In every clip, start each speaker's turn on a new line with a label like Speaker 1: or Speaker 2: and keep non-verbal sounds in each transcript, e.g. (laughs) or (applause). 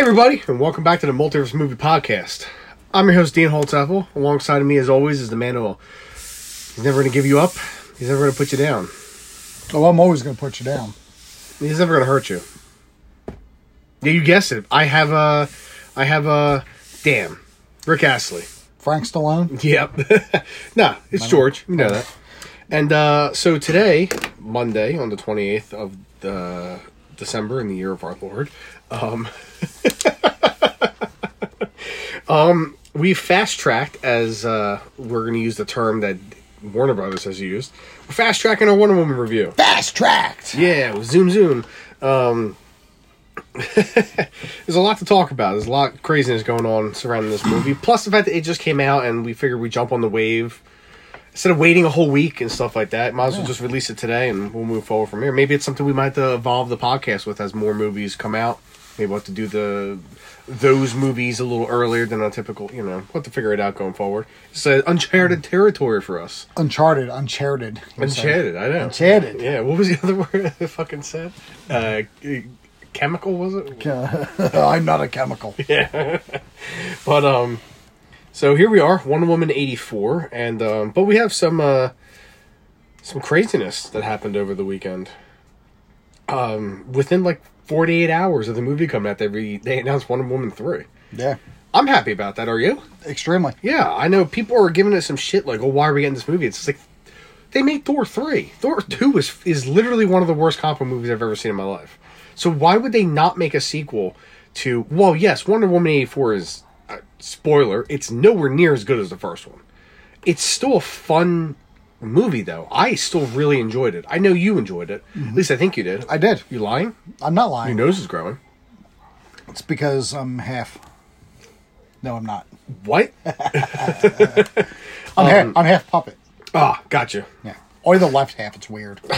Speaker 1: everybody, and welcome back to the Multiverse Movie Podcast. I'm your host, Dean Holtzapfel. Alongside of me, as always, is the man who he's never going to give you up. He's never going to put you down.
Speaker 2: Oh, I'm always going to put you down.
Speaker 1: He's never going to hurt you. Yeah, you guessed it. I have a, I have a, damn, Rick Astley.
Speaker 2: Frank Stallone.
Speaker 1: Yep. (laughs) nah, it's George. You know that. And uh, so today, Monday, on the 28th of the December in the year of our Lord, um, (laughs) um, we fast tracked as uh, we're going to use the term that Warner Brothers has used. We're fast tracking our Wonder Woman review.
Speaker 2: Fast tracked.
Speaker 1: Yeah, zoom zoom. Um, (laughs) there's a lot to talk about. There's a lot of craziness going on surrounding this movie. Plus the fact that it just came out and we figured we jump on the wave instead of waiting a whole week and stuff like that. Might as well just release it today and we'll move forward from here. Maybe it's something we might have to evolve the podcast with as more movies come out. Maybe we'll have to do the those movies a little earlier than a typical. You know, we'll have to figure it out going forward. It's uh, uncharted territory for us.
Speaker 2: Uncharted. Uncharted.
Speaker 1: Uncharted, I know.
Speaker 2: Uncharted.
Speaker 1: Yeah. What was the (laughs) other word I fucking said? Uh, chemical was it? (laughs)
Speaker 2: I'm not a chemical. (laughs) Yeah.
Speaker 1: But um, so here we are, Wonder Woman eighty four, and um, but we have some uh, some craziness that happened over the weekend. Um, within like forty eight hours of the movie coming out, they they announced Wonder Woman three.
Speaker 2: Yeah.
Speaker 1: I'm happy about that. Are you?
Speaker 2: Extremely.
Speaker 1: Yeah, I know people are giving it some shit like, "Oh, why are we getting this movie?" It's like they made Thor three. Thor two is is literally one of the worst comic movies I've ever seen in my life. So why would they not make a sequel to? Well, yes, Wonder Woman eighty four is uh, spoiler. It's nowhere near as good as the first one. It's still a fun movie though. I still really enjoyed it. I know you enjoyed it. At least I think you did.
Speaker 2: I did.
Speaker 1: You lying?
Speaker 2: I'm not lying.
Speaker 1: Your nose is growing.
Speaker 2: It's because I'm half. No, I'm not.
Speaker 1: What? (laughs)
Speaker 2: I'm, half, I'm half puppet.
Speaker 1: Ah, gotcha.
Speaker 2: Yeah. Or the left half. It's weird. (laughs)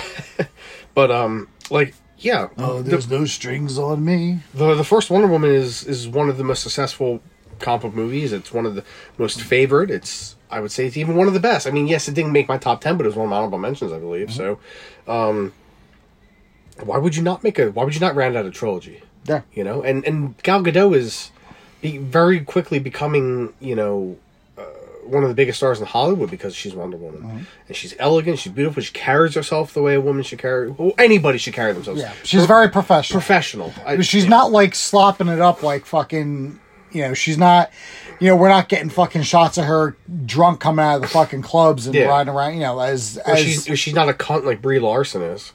Speaker 1: But um, like yeah.
Speaker 2: Oh,
Speaker 1: the-
Speaker 2: there's no strings on me.
Speaker 1: The the first Wonder Woman is is one of the most successful comic movies. It's one of the most favored. It's I would say it's even one of the best. I mean, yes, it didn't make my top ten, but it was one of my honorable mentions, I believe. So, um, why would you not make a? Why would you not round out a trilogy?
Speaker 2: Yeah.
Speaker 1: You know, and and Gal Gadot is be- very quickly becoming you know. uh, One of the biggest stars in Hollywood because she's Wonder Woman, and she's elegant, she's beautiful, she carries herself the way a woman should carry. Well, anybody should carry themselves.
Speaker 2: Yeah. She's very professional.
Speaker 1: professional. I-
Speaker 2: She's not like slopping it up like fucking. You know, she's not. You know, we're not getting fucking shots of her drunk coming out of the fucking clubs and
Speaker 1: Yeah.
Speaker 2: riding around. You know, as as
Speaker 1: she's she's not a cunt like Brie Larson is.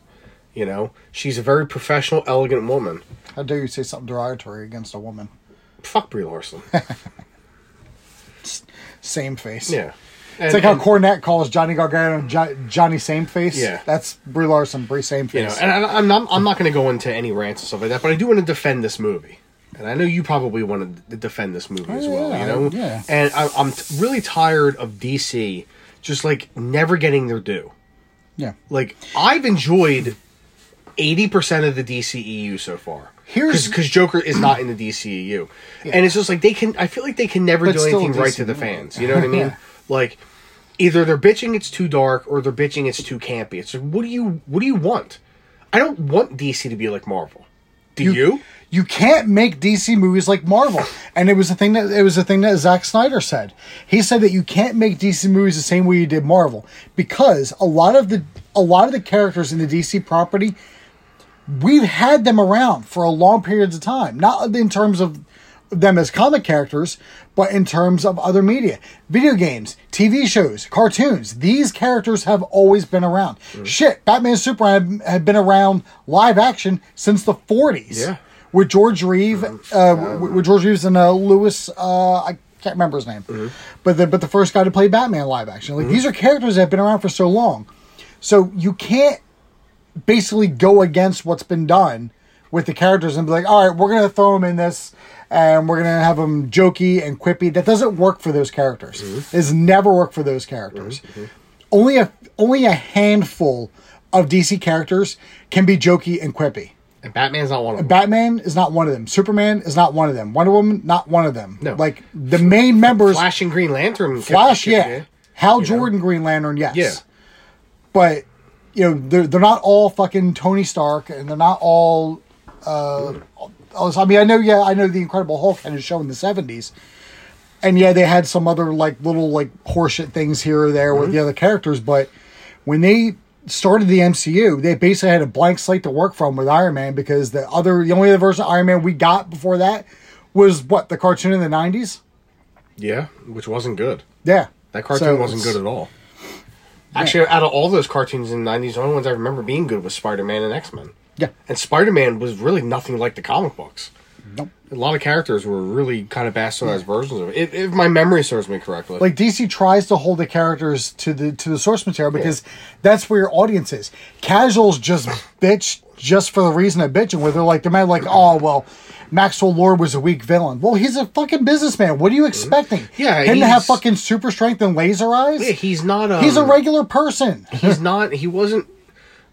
Speaker 1: You know, she's a very professional, elegant woman.
Speaker 2: how dare you say something derogatory against a woman?
Speaker 1: Fuck Brie Larson. (laughs)
Speaker 2: Same face.
Speaker 1: Yeah,
Speaker 2: It's like how Cornette calls Johnny Gargano jo- Johnny Same Face.
Speaker 1: Yeah.
Speaker 2: That's Brie Larson, Brie Same Face.
Speaker 1: you know, and I, I'm not, I'm not going to go into any rants and stuff like that, but I do want to defend this movie. And I know you probably want to defend this movie as oh, well,
Speaker 2: yeah,
Speaker 1: you know.
Speaker 2: yeah.
Speaker 1: And I, I'm t- really tired of DC just like never getting their due.
Speaker 2: yeah.
Speaker 1: Like I've enjoyed eighty percent of the DCEU so far.
Speaker 2: Here's-
Speaker 1: because Joker is not in the DCEU, and it's just like they can. I feel like they can never
Speaker 2: But
Speaker 1: do anything right to the fans. You know what I (laughs) mean?
Speaker 2: Yeah.
Speaker 1: Like either they're bitching it's too dark, or they're bitching it's too campy. It's like what do you what do you want? I don't want DC to be like Marvel. Do you?
Speaker 2: You can't make DC movies like Marvel, and it was the thing that it was the thing that Zack Snyder said. He said that you can't make DC movies the same way you did Marvel because a lot of the a lot of the characters in the DC property, we've had them around for a long periods of time. Not in terms of them as comic characters, but in terms of other media, video games, TV shows, cartoons. These characters have always been around. Mm. Shit, Batman Superman have been around live action since the 40s.
Speaker 1: Yeah.
Speaker 2: With George Reeve, uh, with George Reeves and uh, Lewis, uh, I can't remember his name, but the but the first guy to play Batman live action. Like these are characters that have been around for so long, so you can't basically go against what's been done with the characters and be like, all right, we're gonna throw them in this, and we're gonna have them jokey and quippy. That doesn't work for those characters. It's never worked for those characters. Only a only a handful of DC characters can be jokey and quippy.
Speaker 1: And Batman's not one of them.
Speaker 2: Batman is not one of them. Superman is not one of them. Wonder Woman, not one of them.
Speaker 1: No.
Speaker 2: Like the main members,
Speaker 1: Flash and Green Lantern.
Speaker 2: Flash,
Speaker 1: kept-
Speaker 2: yeah. Hal Jordan, Green Lantern, yes.
Speaker 1: Yeah.
Speaker 2: But you know, they're they're not all fucking Tony Stark, and they're not all uh. I mean, I know, yeah, I know the Incredible Hulk had a show in the seventies, and yeah, they had some other like little like horseshit things here or there with the other characters, but when they started the MCU, they basically had a blank slate to work from with Iron Man because the other, the only other version of Iron Man we got before that was what the cartoon in the nineties.
Speaker 1: Yeah, which wasn't good.
Speaker 2: Yeah,
Speaker 1: That cartoon
Speaker 2: So
Speaker 1: wasn't good at all. Actually, out of all those cartoons in the 90s, the only ones I remember being good was Spider Man and X Men.
Speaker 2: Yeah,
Speaker 1: And Spider Man was really nothing like the comic books.
Speaker 2: Nope.
Speaker 1: A lot of characters were really kind of bastardized versions of it, if, if my memory serves me correctly.
Speaker 2: like DC tries to hold the characters to the to the source material because that's where your audience is. Casuals just (laughs) bitch just for the reason of bitching, where they're like they're mad like, oh well, Maxwell Lord was a weak villain. Well, he's a fucking businessman. What are you expecting?
Speaker 1: Mm-hmm. Yeah,
Speaker 2: him to have
Speaker 1: he's-
Speaker 2: fucking super strength and laser eyes.
Speaker 1: Yeah, he's not. Um,
Speaker 2: he's a regular person.
Speaker 1: he's (laughs) not. He wasn't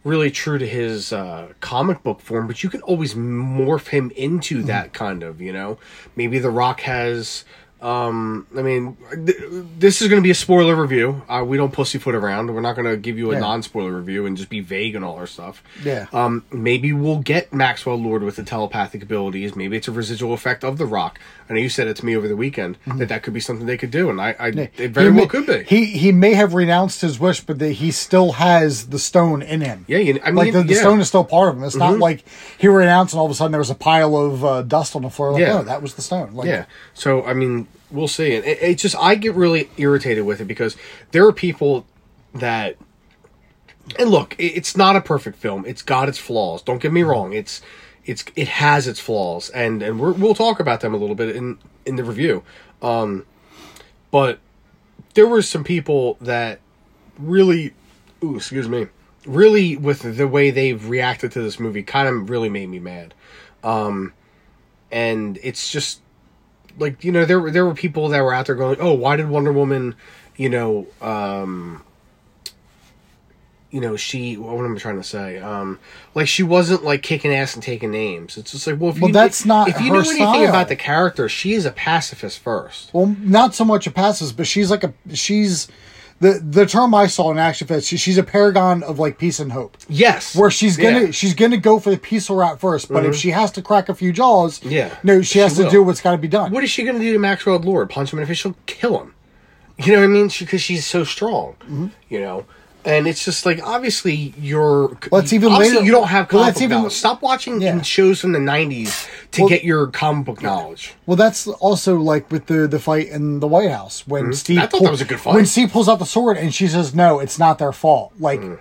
Speaker 1: really true to his uh, comic book form, but you can always morph him into that kind of. You know, maybe The Rock has. Um, I mean, th- this is going to be a spoiler review. Uh, we don't pussyfoot around. We're not going to give you a
Speaker 2: Yeah.
Speaker 1: non-spoiler review and just be vague and all our stuff.
Speaker 2: Yeah.
Speaker 1: Um, maybe we'll get Maxwell Lord with the telepathic abilities. Maybe it's a residual effect of The Rock. I know you said it to me over the weekend that that could be something they could do, and I, I it very
Speaker 2: Mm-hmm.
Speaker 1: Well could be.
Speaker 2: He he may have renounced his wish, but the, he still has the stone in him.
Speaker 1: yeah, you, I mean,
Speaker 2: like the, the
Speaker 1: yeah. Mm-hmm.
Speaker 2: stone is still part of him. It's not like he renounced and all of a sudden there was a pile of uh, dust on the floor. Like,
Speaker 1: Yeah.
Speaker 2: no, that was the stone. Like,
Speaker 1: Yeah. So I mean, we'll see. And it, it's just I get really irritated with it because there are people that. And look, it- it's not a perfect film. It's got its flaws. Don't get me wrong. It's it's it has its flaws, and and we're, we'll talk about them a little bit in in the review. Um, but there were some people that really, ooh, excuse me, really with the way they've reacted to this movie, kind of really made me mad. Um, and it's just like you know there were there were people that were out there going, oh, why did Wonder Woman, you know, um, you know, she what am I trying to say? Um, like she wasn't like kicking ass and taking names. It's just like, well, if
Speaker 2: Well,
Speaker 1: you
Speaker 2: that's not
Speaker 1: if you knew anything
Speaker 2: style.
Speaker 1: about the character, she is a pacifist first.
Speaker 2: Well, not so much a pacifist, but she's like a she's the the term I saw in Action Fest. She, she's a paragon of like peace and hope.
Speaker 1: Yes,
Speaker 2: Where she's gonna
Speaker 1: Yeah. Mm-hmm.
Speaker 2: she's gonna go for the peaceful route first, but if she has to crack a few jaws,
Speaker 1: Yeah,
Speaker 2: no, she has
Speaker 1: she
Speaker 2: to do what's got to be done.
Speaker 1: What is she going to do to Maxwell Lord? Punch him in the face? She'll kill him. You know what I mean? Because she's so strong.
Speaker 2: Mm-hmm.
Speaker 1: You know, and it's just like obviously you're.
Speaker 2: Well, it's even
Speaker 1: obviously
Speaker 2: later-
Speaker 1: You don't have
Speaker 2: well,
Speaker 1: comic
Speaker 2: that's
Speaker 1: book
Speaker 2: even-
Speaker 1: knowledge. Stop watching
Speaker 2: Yeah.
Speaker 1: shows from the '90s to
Speaker 2: Well-
Speaker 1: get your comic book knowledge.
Speaker 2: Well, that's also like with the the fight in the White House when Steve.
Speaker 1: Mm-hmm. I thought that was a good fight.
Speaker 2: When Steve pulls out the sword and she says, "No, it's not their fault. Like,
Speaker 1: Mm-hmm.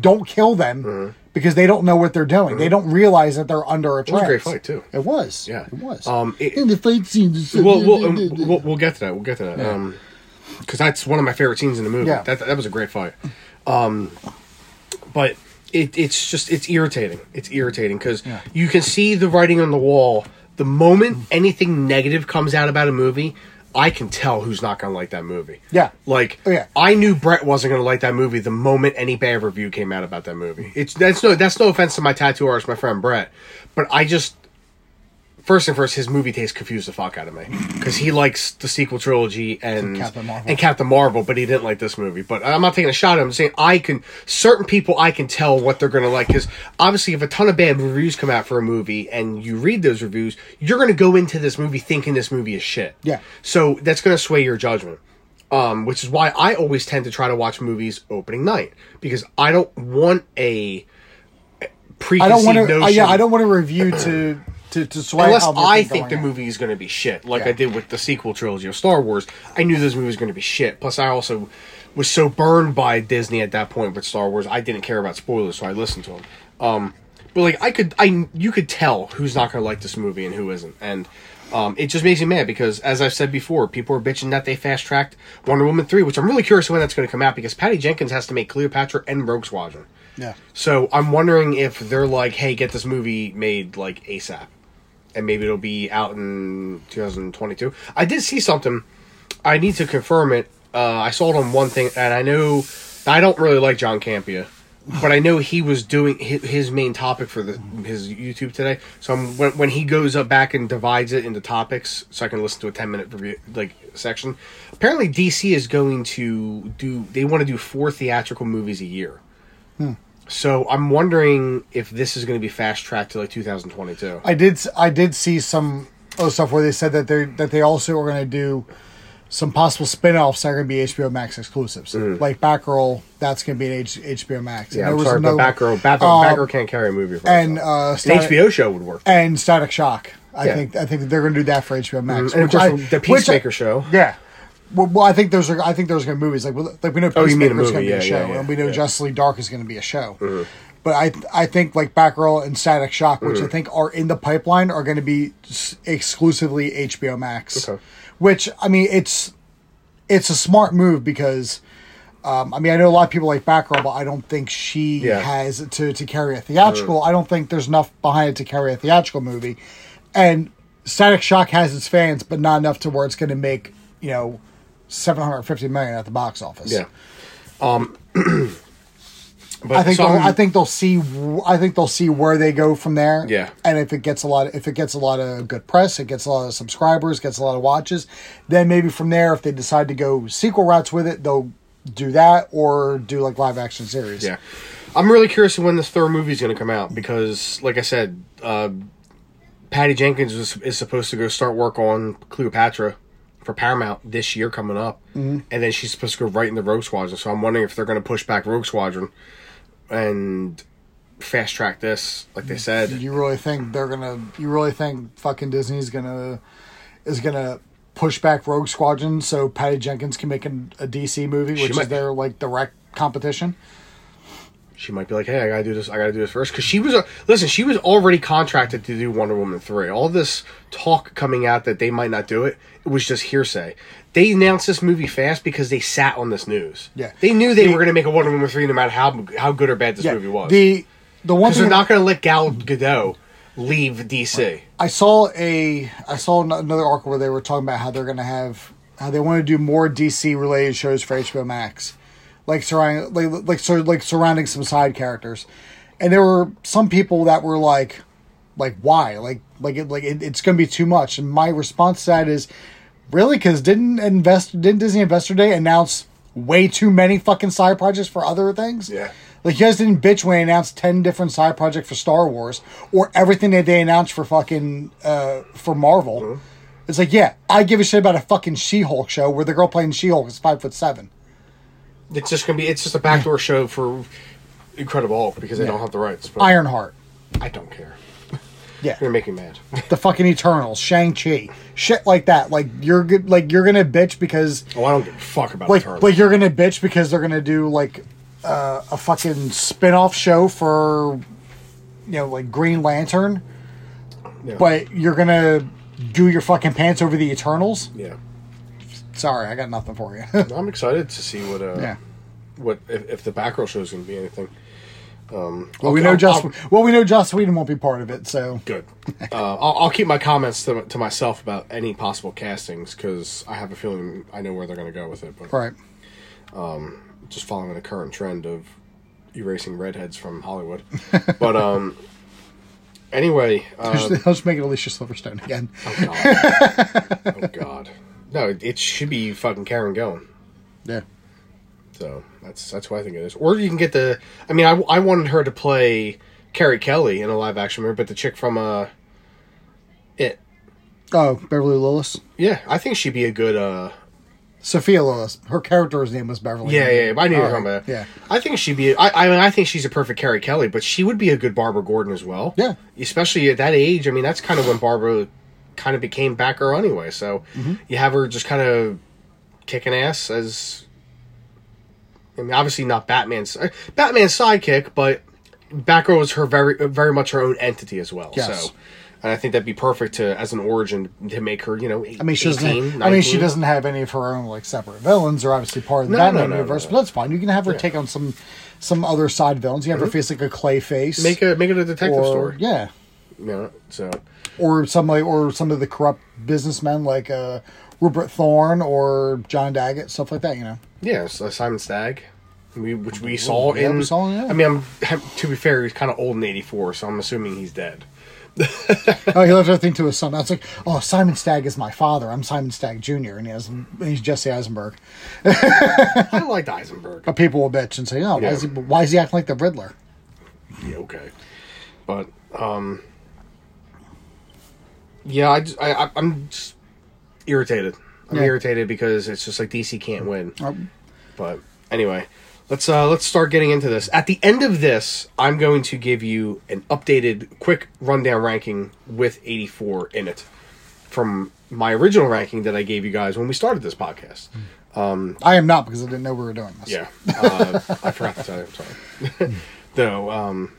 Speaker 2: don't kill them because they don't know what they're doing. They don't realize that they're under a
Speaker 1: It was a great fight too.
Speaker 2: It was.
Speaker 1: Yeah.
Speaker 2: it was.
Speaker 1: Um, it-
Speaker 2: and the fight scene. is so-
Speaker 1: We'll, we'll, um, we'll, we'll get to that. We'll get to that. Um 'cause because that's one of my favorite scenes in the movie.
Speaker 2: Yeah.
Speaker 1: That that was a great fight. Um, but it, it's just it's irritating. It's irritating because
Speaker 2: Yeah.
Speaker 1: you can see the writing on the wall. The moment anything negative comes out about a movie, I can tell who's not going to like that movie.
Speaker 2: Yeah.
Speaker 1: Like
Speaker 2: Oh, yeah.
Speaker 1: I knew Brett wasn't going to like that movie the moment any bad review came out about that movie. It's that's no that's no offense to my tattoo artist, my friend Brett, but I just first and first, his movie taste confused the fuck out of me because he likes the sequel trilogy and
Speaker 2: Captain Marvel.
Speaker 1: and Captain Marvel, but he didn't like this movie. But I'm not taking a shot at him. I'm saying I can certain people I can tell what they're going to like because obviously, if a ton of bad reviews come out for a movie and you read those reviews, you're going to go into this movie thinking this movie is shit.
Speaker 2: Yeah.
Speaker 1: So that's going to sway your judgment. Um, which is why I always tend to try to watch movies opening night because I don't want a
Speaker 2: I
Speaker 1: preconceived
Speaker 2: don't want to.
Speaker 1: notion
Speaker 2: yeah, I don't want to review to to to sway
Speaker 1: unless
Speaker 2: how
Speaker 1: I think the
Speaker 2: out.
Speaker 1: movie is going to be shit, like
Speaker 2: Yeah.
Speaker 1: I did with the sequel trilogy of Star Wars. I knew this movie was going to be shit. Plus, I also was so burned by Disney at that point with Star Wars, I didn't care about spoilers, so I listened to them. Um, but like, I could, I you could tell who's not going to like this movie and who isn't, and um, it just makes me mad because, as I've said before, people are bitching that they fast tracked Wonder Woman three, which I'm really curious when that's going to come out because Patty Jenkins has to make Cleopatra and Rogue Squadron.
Speaker 2: Yeah.
Speaker 1: So I'm wondering if they're like, hey, get this movie made like ASAP. And maybe it'll be out in 2022. I did see something. I need to confirm it. Uh, I saw it on one thing, and I know I don't really like John Campea, but I know he was doing his, main topic for the his YouTube today. So I'm, when when he goes up back and divides it into topics, so I can listen to a 10 minute review like section. Apparently, DC is going to do. They want to do four theatrical movies a year. So I'm wondering if this is going to be fast tracked to like 2022.
Speaker 2: I did I did see some other stuff where they said that they that they also are going to do some possible spin-offs that are going to be HBO Max exclusives. Like Batgirl, that's going to be an H- HBO Max.
Speaker 1: Mm-hmm. yeah,
Speaker 2: And
Speaker 1: I'm sorry, but Batgirl, Batgirl,
Speaker 2: Uh,
Speaker 1: Batgirl can't carry a movie. For
Speaker 2: and uh,
Speaker 1: an HBO show would work.
Speaker 2: and Static Shock. I
Speaker 1: Yeah.
Speaker 2: think I think they're going to do that for HBO Max.
Speaker 1: of
Speaker 2: which I-
Speaker 1: the
Speaker 2: I-
Speaker 1: Peacemaker show.
Speaker 2: Yeah. Well, well, I think those are. I think those are going to be movies. Like, well, like we know
Speaker 1: Oh, a
Speaker 2: Peacemaker's going to be
Speaker 1: yeah,
Speaker 2: a show,
Speaker 1: yeah,
Speaker 2: and we know
Speaker 1: yeah. Mm-hmm.
Speaker 2: Justice League Dark is going to be a show. But I, I think like Batgirl and Static Shock, which I
Speaker 1: Mm-hmm.
Speaker 2: think are in the pipeline, are going to be exclusively HBO Max.
Speaker 1: Okay.
Speaker 2: Which I mean, it's it's a smart move because. Um, I mean, I know a lot of people like Batgirl, but I don't think she
Speaker 1: Yeah.
Speaker 2: has to to carry a theatrical. I don't think there's enough behind it to carry a theatrical movie, and Static Shock has its fans, but not enough to where it's going to make you know seven hundred fifty million at the box office.
Speaker 1: Yeah. Um. (clears throat) but
Speaker 2: I think
Speaker 1: I'm-
Speaker 2: think they'll see I think they'll see where they go from there.
Speaker 1: Yeah.
Speaker 2: and if it gets a lot if it gets a lot of good press, it gets a lot of subscribers, gets a lot of watches, then maybe from there, if they decide to go sequel routes with it, they'll do that or do like live action series.
Speaker 1: Yeah. I'm really curious when this third movie is going to come out because, like I said, uh, Patty Jenkins is, is supposed to go start work on Cleopatra for Paramount this year coming up, mm-hmm. and then she's supposed to go right into Rogue Squadron. So I'm wondering if they're going to push back Rogue Squadron and fast track this, like they said.
Speaker 2: You really think they're gonna? You really think fucking Disney's gonna is gonna push back Rogue Squadron so Patty Jenkins can make an, a DC movie, which is their like direct competition?
Speaker 1: She might be like, "Hey, I gotta do this. I gotta do this first because she was a listen. She was already contracted to do Wonder Woman three. All this talk coming out that they might not do it, it was just hearsay. They announced this movie fast because they sat on this news.
Speaker 2: Yeah.
Speaker 1: they knew they
Speaker 2: The-
Speaker 1: were going to make a Wonder Woman three no matter how how good or bad this movie was.
Speaker 2: The the one
Speaker 1: they're not going to let Gal Gadot leave DC.
Speaker 2: I saw a I saw another article where they were talking about how they're going to have how they want to do more DC related shows for HBO Max, like surrounding like like sort like surrounding some side characters, and there were some people that were like, like why like like it, like it, it's going to be too much, and my response to that is, really because didn't invest didn't Disney Investor Day announce way too many fucking side projects for other things?
Speaker 1: Yeah.
Speaker 2: Like you guys didn't bitch when they announced ten different side projects for Star Wars or everything that they announced for fucking uh for Marvel.
Speaker 1: Mm-hmm.
Speaker 2: It's like, yeah, I give a shit about a fucking She-Hulk show where the girl playing She-Hulk is five foot seven.
Speaker 1: It's just to be. It's just a backdoor show for Incredible Hulk because they don't have the rights. But
Speaker 2: Ironheart.
Speaker 1: I don't care. (laughs)
Speaker 2: Yeah.
Speaker 1: You're making me mad. (laughs)
Speaker 2: the fucking Eternals, Shang-Chi. Shit like that. Like you're good like you're gonna bitch because
Speaker 1: oh, I don't give a fuck about
Speaker 2: like
Speaker 1: Eternals.
Speaker 2: like you're gonna bitch because they're gonna do like uh, a fucking spin-off show for you know like Green Lantern,
Speaker 1: Yeah.
Speaker 2: but you're gonna do your fucking pants over the Eternals.
Speaker 1: yeah.
Speaker 2: Sorry, I got nothing for you. (laughs)
Speaker 1: I'm excited to see what uh
Speaker 2: yeah.
Speaker 1: what if, if the back row show is going to be anything. Um,
Speaker 2: Well, we know
Speaker 1: I'll-
Speaker 2: Joss.
Speaker 1: I'll-
Speaker 2: well, we know Joss Whedon won't be part of it. So
Speaker 1: good. Uh, I'll, I'll keep my comments to, to myself about any possible castings because I have a feeling I know where they're going to go with it. But
Speaker 2: right.
Speaker 1: just following the current trend of erasing redheads from Hollywood. (laughs) but um, anyway, uh,
Speaker 2: just make it Alicia Silverstone again.
Speaker 1: oh god, oh god, (laughs) no, it, it should be fucking Karen Gillan.
Speaker 2: Yeah.
Speaker 1: So that's that's what I think it is. Or you can get the. I mean, I, I wanted her to play Carrie Kelly in a live action movie, but the chick from uh, it.
Speaker 2: Oh, Beverly Lillis.
Speaker 1: Yeah, I think she'd be a good. uh
Speaker 2: Sophia Lillis. Her character's name was Beverly.
Speaker 1: Yeah, yeah, yeah I knew you were
Speaker 2: All
Speaker 1: talking about.
Speaker 2: Yeah.
Speaker 1: I think she'd be. I, I mean, I think she's a perfect Carrie Kelly, but she would be a good Barbara Gordon as well.
Speaker 2: Yeah.
Speaker 1: especially at that age. I mean, that's kind of when Barbara kind of became Batgirl anyway. So
Speaker 2: Mm-hmm.
Speaker 1: you have her just kind of kicking ass as. I mean, obviously not Batman's uh, Batman's sidekick, but Batgirl is her very very much her own entity as well.
Speaker 2: Yes.
Speaker 1: So. And I think that'd be perfect to as an origin to make her, you know,
Speaker 2: I mean, she
Speaker 1: 18,
Speaker 2: doesn't. I mean, she doesn't have any of her own like separate villains. They're obviously part of the
Speaker 1: No,
Speaker 2: Batman
Speaker 1: no, no,
Speaker 2: universe, but that's fine. You can have her
Speaker 1: Yeah.
Speaker 2: take on some some other side villains. You have her face like a clay face,
Speaker 1: make a make it a detective
Speaker 2: or
Speaker 1: story.
Speaker 2: yeah,
Speaker 1: You know, so
Speaker 2: or some like or some of the corrupt businessmen like uh, Rupert Thorne or John Daggett, stuff like that. You know,
Speaker 1: Yeah, so Simon Stagg, we, which we saw
Speaker 2: yeah,
Speaker 1: in.
Speaker 2: we saw, yeah.
Speaker 1: I mean, I'm, (laughs) to be fair, he's kind of old in '84, so I'm assuming he's dead. (laughs)
Speaker 2: oh, he left everything to his son. That's like, oh, Simon Stagg is my father. I'm Simon Stagg Jr. and he has he's Jesse Eisenberg.
Speaker 1: I liked Eisenberg.
Speaker 2: But people will bitch and say, oh, why, is he, why is he acting like the Riddler?
Speaker 1: yeah, okay, but um, yeah, I, just, I I'm just irritated. I'm
Speaker 2: Yeah.
Speaker 1: irritated because it's just like DC can't win.
Speaker 2: Um,
Speaker 1: But anyway, let's uh let's start getting into this. At the end of this, I'm going to give you an updated quick rundown ranking with 84 in it from my original ranking that I gave you guys when we started this podcast.
Speaker 2: Um, I am not because I didn't know we were doing this.
Speaker 1: Yeah. Uh, I forgot to tell you, I'm sorry. (laughs) Though um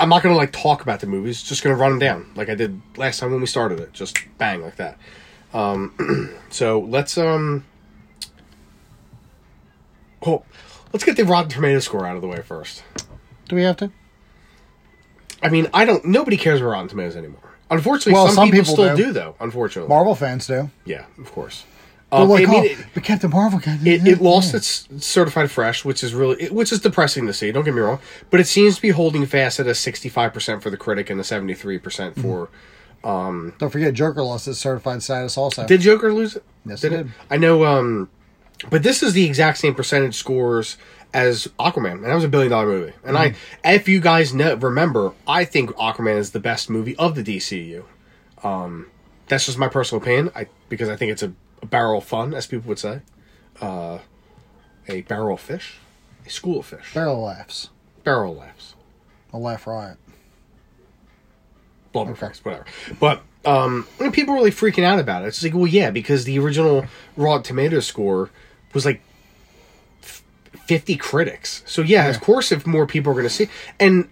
Speaker 1: I'm not going to like talk about the movies, just going to run them down like I did last time when we started it. Just bang like that. Um (clears throat) so let's um well, let's get the Rotten Tomato score out of the way first.
Speaker 2: Do we have to?
Speaker 1: I mean, I don't. Nobody cares about Rotten Tomatoes anymore. Unfortunately,
Speaker 2: Well,
Speaker 1: some,
Speaker 2: some
Speaker 1: people,
Speaker 2: people
Speaker 1: still
Speaker 2: do.
Speaker 1: do. though. Unfortunately,
Speaker 2: Marvel fans do.
Speaker 1: yeah, of course. Um,
Speaker 2: like,
Speaker 1: I mean,
Speaker 2: oh,
Speaker 1: it,
Speaker 2: but Captain Marvel got
Speaker 1: it, it lost its certified fresh, which is really, it- which is depressing to see. Don't get me wrong, but it seems to be holding fast at a sixty-five percent for the critic and a seventy-three percent for.
Speaker 2: Don't forget, Joker lost its certified status also.
Speaker 1: Did Joker lose it?
Speaker 2: Yes, it did.
Speaker 1: I know. um But this is the exact same percentage scores as Aquaman, and that was a billion-dollar movie. And
Speaker 2: Mm-hmm.
Speaker 1: I, if you guys know, remember, I think Aquaman is the best movie of the DCU. Um, that's just my personal opinion. I because I think it's a, a barrel of fun, as people would say. Uh, a barrel of fish, a school of fish,
Speaker 2: Barrel laughs.
Speaker 1: barrel laughs.
Speaker 2: A laugh riot.
Speaker 1: blood effects, whatever. But um, people are really freaking out about it. It's like, well, yeah, because the original Raw Tomato score was like f- fifty critics. So yeah, of course, if more people are going to see, and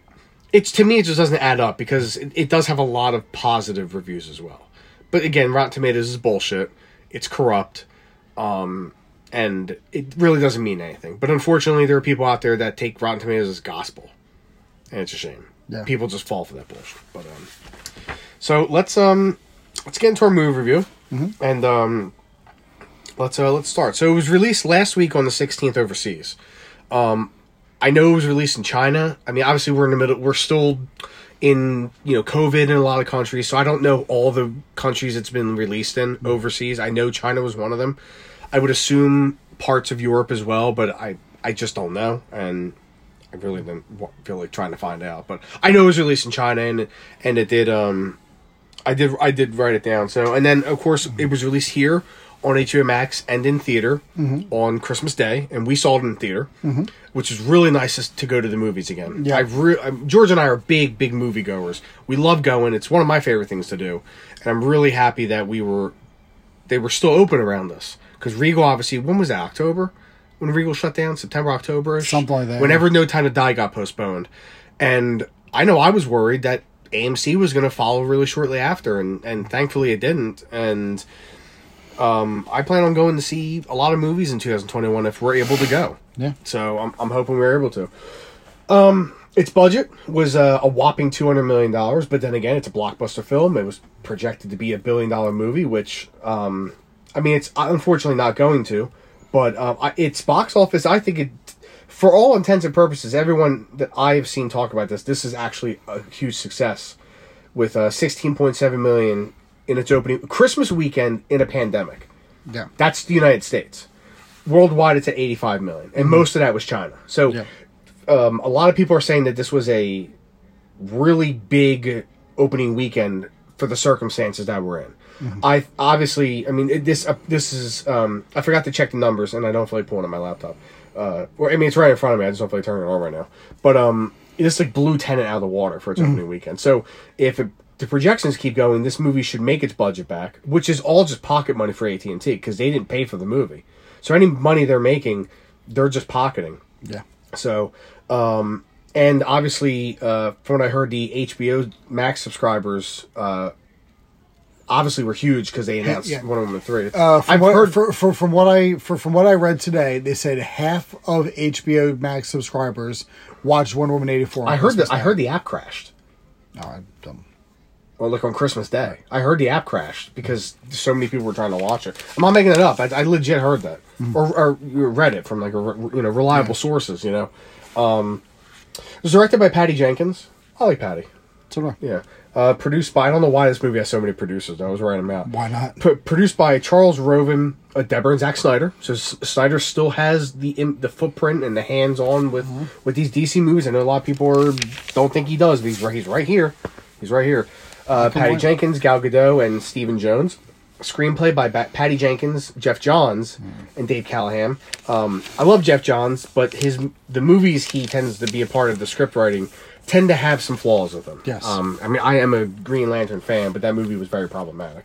Speaker 1: it's to me, it just doesn't add up because it, it does have a lot of positive reviews as well. But again, Rotten Tomatoes is bullshit. It's corrupt. Um, and it really doesn't mean anything. But unfortunately, there are people out there that take Rotten Tomatoes as gospel, and it's a shame.
Speaker 2: Yeah.
Speaker 1: People just fall for that bullshit. But um, so let's um let's get into our movie review, and um let's uh let's start. So it was released last week on the sixteenth overseas. Um, I know it was released in China. I mean, obviously we're in the middle. We're still in you know COVID in a lot of countries, so I don't know all the countries it's been released in overseas. I know China was one of them. I would assume parts of Europe as well, but I I just don't know, and I really didn't feel like trying to find out. But I know it was released in China, and and it did. Um, I did I did write it down. So and then of course it was released here on HBO Max and in theater mm-hmm. on Christmas Day, and we saw it in theater, mm-hmm. which is really nice to- to go to the movies again.
Speaker 2: Yeah.
Speaker 1: I re- I'm- George and I are big big movie goers. We love going. It's one of my favorite things to do, and I'm really happy that we were they were still open around us. Because Regal obviously when was that October? When Regal shut down? September October
Speaker 2: Something like that,
Speaker 1: whenever No Time to Die got postponed. And I know I was worried that AMC was going to follow really shortly after and and thankfully it didn't. And um I plan on going to see a lot of movies in 2021 if we're able to go
Speaker 2: Yeah.
Speaker 1: so I'm, I'm hoping we're able to. Um, its budget was uh, a whopping two hundred million dollars, but then again, it's a blockbuster film. It was projected to be a billion dollar movie, which um, I mean, it's unfortunately not going to. But um, I, its box office, I think it, for all intents and purposes, everyone that I have seen talk about this, this is actually a huge success with uh, sixteen point seven million in its opening Christmas weekend in a pandemic.
Speaker 2: Yeah.
Speaker 1: That's the United States. Worldwide, it's at 85 million, and most of that was China. So,
Speaker 2: Yeah.
Speaker 1: um, a lot of people are saying that this was a really big opening weekend for the circumstances that we're in. I obviously, I mean, it, this uh, this is. Um, I forgot to check the numbers, and I don't feel like pulling on my laptop. Uh, or I mean, it's right in front of me. I just don't feel like turning it on right now. But um, this like blew Tenet out of the water for its opening weekend. So if it, the projections keep going, this movie should make its budget back, which is all just pocket money for AT and T because they didn't pay for the movie. So any money they're making, they're just pocketing.
Speaker 2: Yeah.
Speaker 1: So, um, and obviously, uh, from what I heard, the HBO Max subscribers, uh, obviously were huge because they announced
Speaker 2: Yeah.
Speaker 1: one of them at three.
Speaker 2: Uh,
Speaker 1: I've
Speaker 2: what,
Speaker 1: heard.
Speaker 2: for, for, from what I for, from what I read today, they said half of HBO Max subscribers watched Wonder Woman eighty four.
Speaker 1: I heard that. I heard the app crashed.
Speaker 2: No, I don't.
Speaker 1: Well, like on Christmas Day, I heard the app crashed because so many people were trying to watch it. I'm not making it up. I, I legit heard that, or, or read it from like a you know reliable sources. You know, um, it was directed by Patty Jenkins. I like Patty.
Speaker 2: So.
Speaker 1: Yeah. Uh, produced by I don't know why this movie has so many producers. I was writing them out.
Speaker 2: Why not?
Speaker 1: P- produced by Charles Roven, uh, Deborah and Zack Snyder. So S- Snyder still has the Im- the footprint and the hands on with with these DC movies. I know a lot of people are, don't think he does, but he's right. He's right here. He's right here. Uh, Patty. Jenkins, Gal Gadot, and Stephen Jones. Screenplay by ba- Patty Jenkins, Geoff Johns, and Dave Callaham. Um, I love Geoff Johns, but his the movies he tends to be a part of the script writing tend to have some flaws with them.
Speaker 2: Yes.
Speaker 1: Um, I mean, I am a Green Lantern fan, but that movie was very problematic.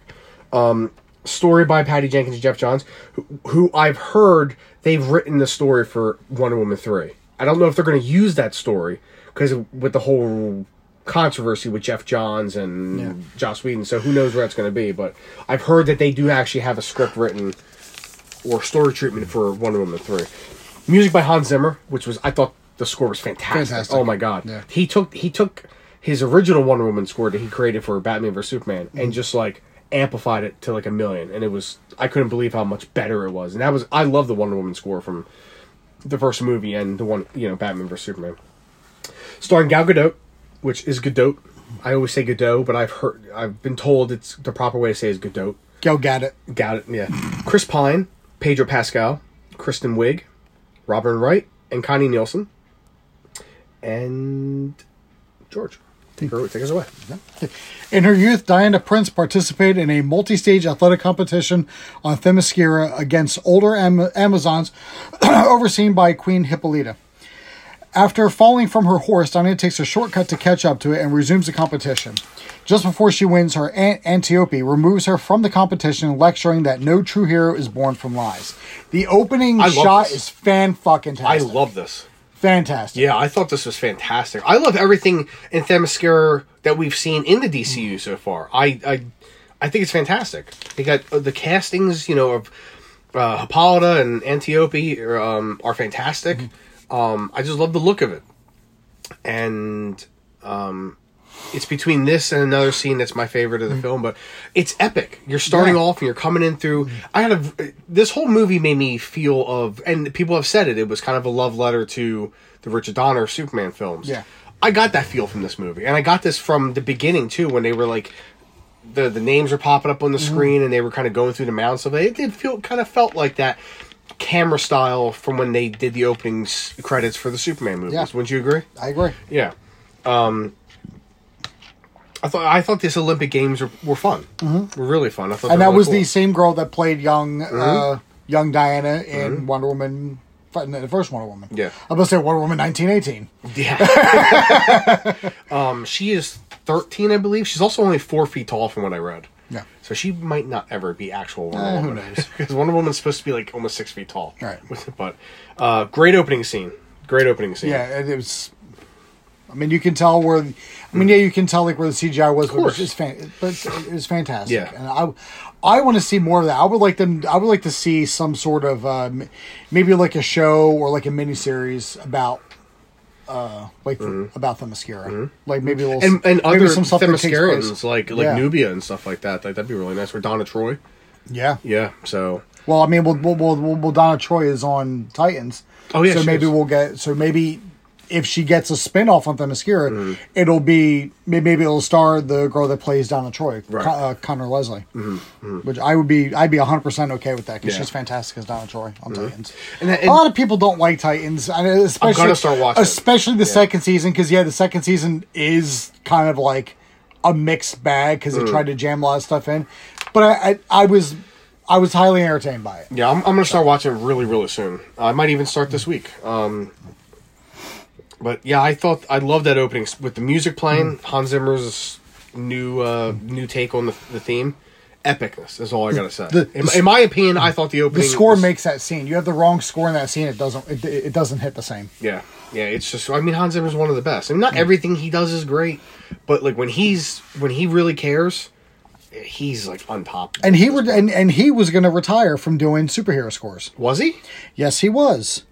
Speaker 1: Um, story by Patty Jenkins and Geoff Johns, who, who I've heard they've written the story for Wonder Woman 3. I don't know if they're going to use that story because with the whole controversy with Geoff Johns and
Speaker 2: Yeah.
Speaker 1: Joss Whedon, so who knows where it's going to be. But I've heard that they do actually have a script written or story treatment for Wonder Woman 3. Music by Hans Zimmer, which was, I thought the score was fantastic.
Speaker 2: Fantastic.
Speaker 1: Oh my god.
Speaker 2: Yeah.
Speaker 1: He took, he took his original Wonder Woman score that he created for Batman vs Superman
Speaker 2: Mm-hmm.
Speaker 1: and just like amplified it to like a million, and it was I couldn't believe how much better it was. And that was I love the Wonder Woman score from the first movie and the one you know Batman vs Superman, starring Gal Gadot, which is Godot. I always say Godot, but I've heard I've been told it's the proper way to say is Godot.
Speaker 2: Go get it.
Speaker 1: Got it. Yeah. Chris Pine, Pedro Pascal, Kristen Wiig, Robin Wright, and Connie Nielsen, and George. Take, her, take us away. (laughs)
Speaker 2: In her youth, Diana Prince participated in a multi-stage athletic competition on Themyscira against older Am- Amazons (clears throat) overseen by Queen Hippolyta. After falling from her horse, Diana takes a shortcut to catch up to it and resumes the competition. Just before she wins, her aunt Antiope removes her from the competition, lecturing that no true hero is born from lies. The opening shot
Speaker 1: this.
Speaker 2: is fan fucking
Speaker 1: I love this.
Speaker 2: Fantastic.
Speaker 1: Yeah, I thought this was fantastic. I love everything in Themyscira that we've seen in the DCU so far. I I, I think it's fantastic. They got uh, the castings, you know, of uh, Hippolyta and Antiope um, are fantastic. Um, I just love the look of it, and um, it's between this and another scene that's my favorite of the film. But it's epic. You're starting
Speaker 2: Yeah.
Speaker 1: off and you're coming in through. I had a this whole movie made me feel of, and people have said it. It was kind of a love letter to the Richard Donner Superman films.
Speaker 2: Yeah.
Speaker 1: I got that feel from this movie, and I got this from the beginning too, when they were like. The, the names were popping up on the screen and they were kind of going through the mounts of it. It did feel kind of felt like that camera style from when they did the opening s- credits for the Superman movies.
Speaker 2: Yeah.
Speaker 1: Wouldn't you agree?
Speaker 2: I agree.
Speaker 1: Yeah. Um, I thought I thought these Olympic Games were, were fun. Mm-hmm. Were really fun. I thought
Speaker 2: and that was the same girl that played young
Speaker 1: Mm-hmm.
Speaker 2: uh, young Diana in Wonder Woman, the first Wonder Woman.
Speaker 1: Yeah.
Speaker 2: I'm gonna say Wonder Woman 1918.
Speaker 1: Yeah. (laughs) um, she is thirteen, I believe. She's also only four feet tall, from what I read.
Speaker 2: Yeah.
Speaker 1: So she might not ever be actual Wonder
Speaker 2: who
Speaker 1: Woman.
Speaker 2: knows? (laughs)
Speaker 1: Because Wonder Woman's supposed to be like almost six feet tall.
Speaker 2: Right. (laughs)
Speaker 1: but uh, great opening scene. Great opening scene.
Speaker 2: Yeah, it, it was. I mean, you can tell where. I mean, yeah, you can tell like where the CGI was, but it's fan, but it's, it's fantastic.
Speaker 1: Yeah.
Speaker 2: and I, I want to see more of that. I would like them. I would like to see some sort of um, maybe like a show or like a miniseries about. Uh, like about Themyscira, like maybe a little
Speaker 1: Mm-hmm. And and other
Speaker 2: some stuff that takes
Speaker 1: Themyscirians like like
Speaker 2: Yeah.
Speaker 1: Nubia and stuff like that. Like that'd be really nice. Or Donna Troy.
Speaker 2: Yeah,
Speaker 1: Yeah. So
Speaker 2: Well, I mean, well, well, well, well, well Donna Troy is on Titans.
Speaker 1: Oh, yeah,
Speaker 2: so maybe
Speaker 1: is.
Speaker 2: we'll get. So maybe if she gets a spin off on Themyscira,
Speaker 1: Mm-hmm.
Speaker 2: it'll be maybe it'll star the girl that plays Donna Troy,
Speaker 1: Right.
Speaker 2: Con- uh, Conor Leslie, which I would be. I'd be hundred percent okay with that because
Speaker 1: Mm-hmm. Yeah. Mm-hmm.
Speaker 2: she's fantastic as Donna Troy on Titans.
Speaker 1: And that-
Speaker 2: a lot of people don't like Titans, and especially
Speaker 1: gonna start watching
Speaker 2: especially the second season because yeah, the second season is kind of like a mixed bag because
Speaker 1: Mm.
Speaker 2: they tried to jam a lot of stuff in. But I, I, I was. I was highly entertained by it.
Speaker 1: Yeah, I'm, I'm gonna start watching really, really soon. I might even start this week. Um, but yeah, I thought I loved that opening with the music playing. Hans Zimmer's new uh, new take on the, the theme. Epicness is all I gotta say.
Speaker 2: The-
Speaker 1: in,
Speaker 2: the-
Speaker 1: in my opinion, I thought the opening.
Speaker 2: The score
Speaker 1: was-
Speaker 2: makes that scene. You have the wrong score in that scene. It doesn't. It, it doesn't hit the same.
Speaker 1: Yeah, yeah. It's just I mean Hans Zimmer's one of the best. I mean, not everything he does is great, but like when he's when he really cares, he's like on top.
Speaker 2: And he would. And, and he was going to retire from doing superhero scores.
Speaker 1: Was he?
Speaker 2: Yes, he was.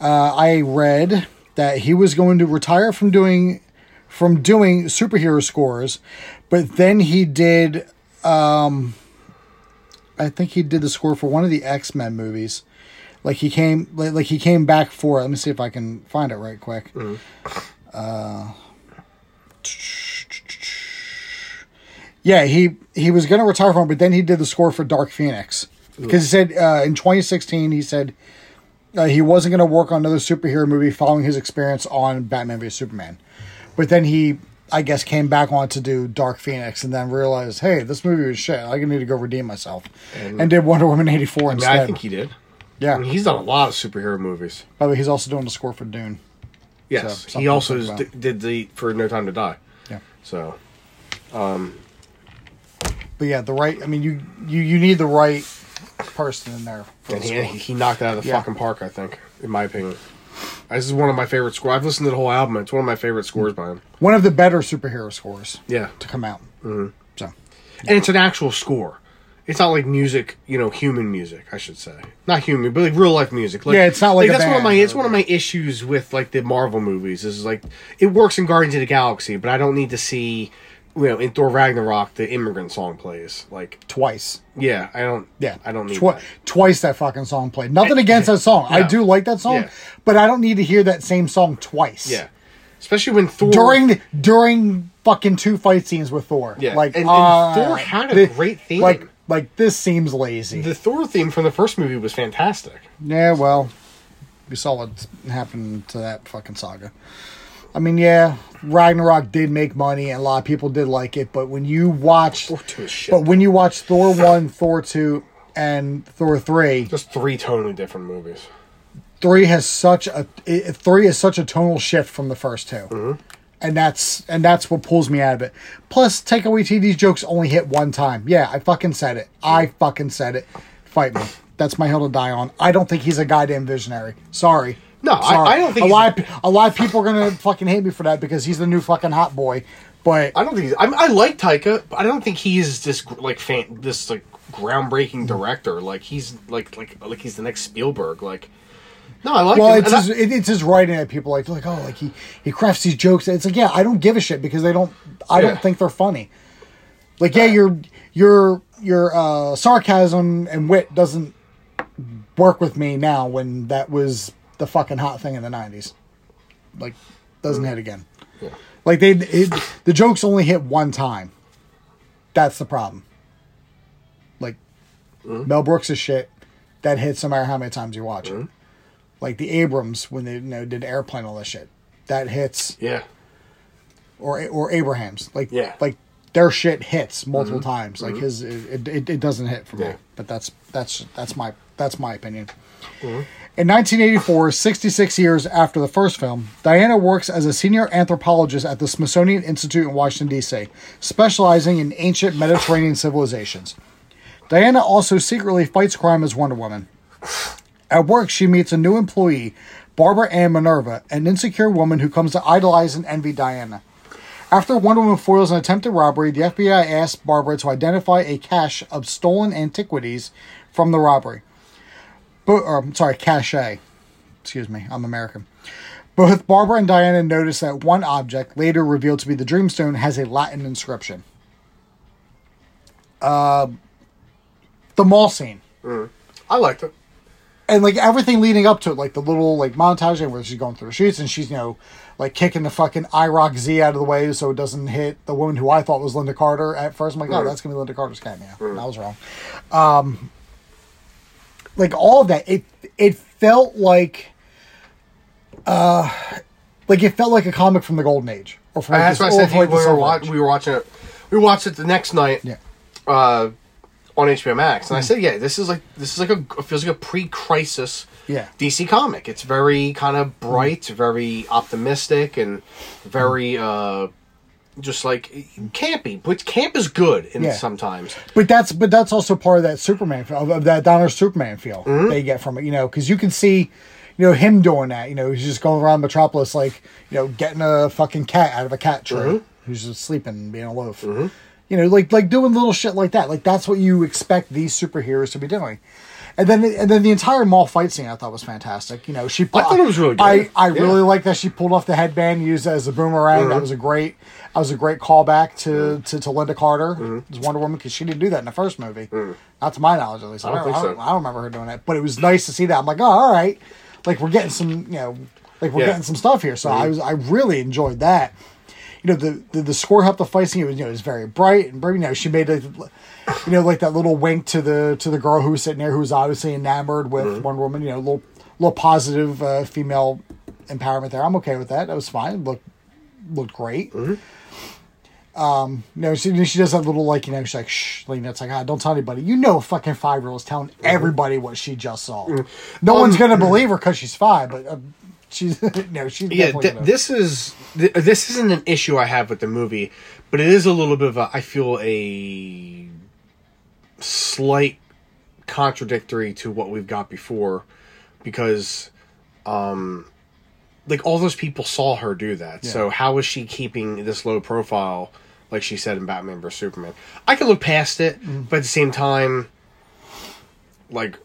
Speaker 2: Uh, I read that he was going to retire from doing from doing superhero scores, but then he did. Um, I think he did the score for one of the X Men movies. Like he came, like, like he came back for. it. Let me see if I can find it right quick. Uh, Yeah, he he was going to retire from it, but then he did the score for Dark Phoenix because he said uh, in 2016 he said uh, he wasn't going to work on another superhero movie following his experience on Batman v Superman, but then he I guess came back on to do Dark Phoenix and then realized, hey, this movie was shit. I need to go redeem myself, and, did Wonder Woman 84
Speaker 1: I, mean,
Speaker 2: instead.
Speaker 1: I think he did.
Speaker 2: yeah,
Speaker 1: I mean, he's done a lot of superhero movies.
Speaker 2: by the way, he's also doing the score for Dune.
Speaker 1: Yes,
Speaker 2: So,
Speaker 1: he also
Speaker 2: about.
Speaker 1: did the for No Time to Die.
Speaker 2: Yeah.
Speaker 1: So um,
Speaker 2: But yeah, the right. I mean, you you you need the right person in there. For
Speaker 1: and
Speaker 2: the
Speaker 1: he, he knocked it out of the
Speaker 2: Yeah.
Speaker 1: fucking park. I think, in my opinion, this is one of my favorite scores. I've listened to the whole album. It's one of my favorite scores by him.
Speaker 2: One of the better superhero scores
Speaker 1: Yeah,
Speaker 2: to come out. Mm-hmm. So
Speaker 1: and it's an actual score. It's not like music, you know, human music. I should say, not human, but like real life music. Like,
Speaker 2: Yeah, it's not like a
Speaker 1: that's one of my. It's one of my issues with like the Marvel movies. Is like it works in Guardians of the Galaxy, but I don't need to see, you know, in Thor Ragnarok the immigrant song plays. Like,
Speaker 2: twice.
Speaker 1: yeah, I don't.
Speaker 2: Yeah,
Speaker 1: I don't need
Speaker 2: Twi-
Speaker 1: that.
Speaker 2: twice that fucking song played. Nothing (laughs) against that song. I do like that song,
Speaker 1: Yeah.
Speaker 2: but I don't need to hear that same song twice.
Speaker 1: Yeah, especially when Thor
Speaker 2: during the, during fucking two fight scenes with Thor.
Speaker 1: Yeah,
Speaker 2: like
Speaker 1: and- and
Speaker 2: uh,
Speaker 1: Thor had a
Speaker 2: the-
Speaker 1: great theme.
Speaker 2: Like like this seems lazy.
Speaker 1: the Thor theme from the first movie was fantastic.
Speaker 2: Yeah, well, we saw what happened to that fucking saga. I mean, yeah, Ragnarok did make money, and a lot of people did like it. But when you watch,
Speaker 1: Thor two is shit.
Speaker 2: but when you watch Thor one, Thor two, and Thor three,
Speaker 1: Just three totally different movies.
Speaker 2: three has such a it, three is such a tonal shift from the first 2
Speaker 1: Mm-hmm.
Speaker 2: and that's and that's what pulls me out of it. Plus, Taika Waititi's jokes only hit one time. Yeah, I fucking said it. I fucking said it. Fight me. That's my hill to die on. I don't think he's a goddamn visionary. Sorry.
Speaker 1: No, I- I don't think
Speaker 2: a lot. Of, a lot of people are gonna fucking hate me for that because he's the new fucking hot boy. But
Speaker 1: I don't think he's, I, I like Taika, but I don't think he's this like fan, this like groundbreaking director. Like he's like like like he's the next Spielberg. Like no, I like
Speaker 2: well,
Speaker 1: him.
Speaker 2: it's
Speaker 1: and
Speaker 2: his,
Speaker 1: I-
Speaker 2: it, it's his writing that people like. They're like, oh, like he he crafts these jokes. It's like, yeah, I don't give a shit because they don't. I
Speaker 1: Yeah.
Speaker 2: don't think they're funny. Like, yeah, your your your uh, sarcasm and wit doesn't work with me now when that was the fucking hot thing in the nineties. Like, doesn't hit again.
Speaker 1: Yeah.
Speaker 2: Like they, it, the jokes only hit one time. That's the problem. Like, mm-hmm. Mel Brooks shit. That hits no matter how many times you watch it. Like the Abrams when they you know did airplane all this shit. That hits
Speaker 1: yeah,
Speaker 2: or or Abrahams like
Speaker 1: Yeah.
Speaker 2: like their shit hits multiple mm-hmm. times. Like his it, it, it doesn't hit for me.
Speaker 1: Yeah.
Speaker 2: But that's that's that's my that's my opinion. In 1984, 66 years after the first film, Diana works as a senior anthropologist at the Smithsonian Institute in Washington, D.C., specializing in ancient Mediterranean civilizations. Diana also secretly fights crime as Wonder Woman. At work, she meets a new employee, Barbara Ann Minerva, an insecure woman who comes to idolize and envy Diana. After Wonder Woman foils an attempted robbery, the FBI asks Barbara to identify a cache of stolen antiquities from the robbery. But, or, I'm sorry, cache. Excuse me, I'm American. Both Barbara and Diana notice that one object, later revealed to be the Dreamstone, has a Latin inscription. Uh, the mall scene
Speaker 1: I liked it.
Speaker 2: and like everything leading up to it, like the little like montage where she's going through the streets and she's you know like kicking the fucking IROC Z out of the way so it doesn't hit the woman who I thought was Lynda Carter at first. I'm like, oh, that's gonna be Lynda Carter's cameo. I was wrong. Um, like all of that, it it felt like, uh, like it felt like a comic from the Golden Age or from like,
Speaker 1: That's I said to
Speaker 2: from,
Speaker 1: you
Speaker 2: like,
Speaker 1: we were, watch, we were watching it. We watched it the next night
Speaker 2: Yeah.
Speaker 1: uh, on HBO Max,
Speaker 2: Hmm.
Speaker 1: and I said, "Yeah, this is like this is like a it feels like a pre-crisis
Speaker 2: Yeah.
Speaker 1: DC comic. It's very kind of bright, very optimistic, and very uh, just like campy. But camp is good in
Speaker 2: Yeah.
Speaker 1: sometimes.
Speaker 2: But that's but that's also part of that Superman of, of that Donner Superman feel
Speaker 1: Mm-hmm.
Speaker 2: they get from it, you know, because you can see, you know, him doing that. You know, he's just going around Metropolis like, you know, getting a fucking cat out of a cat tree
Speaker 1: Mm-hmm.
Speaker 2: who's just sleeping and being aloof. You know, like like doing little shit like that. Like that's what you expect these superheroes to be doing. And then and then the entire mall fight scene I thought was fantastic. You know, she
Speaker 1: I thought it was really good.
Speaker 2: I I
Speaker 1: Yeah. Mm-hmm.
Speaker 2: really like that she pulled off the headband, used it as a boomerang. That was a great. That was a great callback to, to, to Lynda Carter
Speaker 1: Mm-hmm.
Speaker 2: as Wonder Woman because she didn't do that in the first movie. Not to my knowledge, at least. I
Speaker 1: don't
Speaker 2: don't,
Speaker 1: think
Speaker 2: I, don't,
Speaker 1: so.
Speaker 2: I don't remember her doing that. But it was nice to see that. I'm like, oh, all right. Like we're getting some, you know, like we're
Speaker 1: Yeah.
Speaker 2: getting some stuff here. So I was, I really enjoyed that. you know the the, the score helped the fight scene. It was you know it was very bright and bright. You know she made a, you know like that little wink to the to the girl who was sitting there who was obviously enamored with
Speaker 1: Mm-hmm.
Speaker 2: Wonder Woman. You know, a little little positive uh, female empowerment there. I'm okay with that. That was fine. Looked looked great.
Speaker 1: Mm-hmm.
Speaker 2: Um, you know, she, she does that little like you know she's like shh, like, it's like ah, don't tell anybody. You know, a fucking five year old is telling
Speaker 1: Mm-hmm.
Speaker 2: everybody what she just saw. No one's gonna believe her because she's five, but uh, she's (laughs) no, she's
Speaker 1: yeah,
Speaker 2: definitely
Speaker 1: th- this is th- this isn't an issue I have with the movie, but it is a little bit of a I feel a slight contradictory to what we've got before because um like all those people saw her do that. So how is she keeping this low profile like she said in Batman vs Superman? I can look past it,
Speaker 2: Mm.
Speaker 1: but at the same time like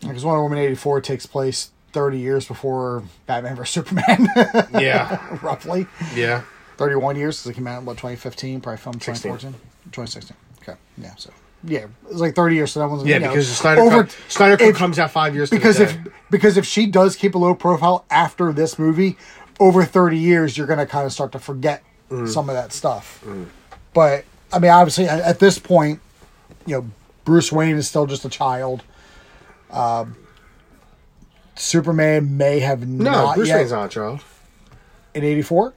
Speaker 2: Because Wonder Woman eighty four takes place thirty years before Batman vs Superman, (laughs)
Speaker 1: yeah, (laughs)
Speaker 2: roughly
Speaker 1: yeah.
Speaker 2: thirty one years because it came out in what twenty fifteen, probably filmed
Speaker 1: 16.
Speaker 2: 2014, 2016. Okay, yeah, so yeah, it's like thirty years. So that one's
Speaker 1: Yeah,
Speaker 2: you know,
Speaker 1: because Snyder
Speaker 2: over-
Speaker 1: Cut, Snyder Cut
Speaker 2: if-
Speaker 1: comes out five years to the
Speaker 2: because if because if she does keep a low profile after this movie, over thirty years, you're gonna kind of start to forget
Speaker 1: Mm.
Speaker 2: some of that stuff. But I mean, obviously, at, at this point, you know, Bruce Wayne is still just a child. Um, Superman may have
Speaker 1: No, Bruce
Speaker 2: yet
Speaker 1: Wayne's not a child.
Speaker 2: in '84.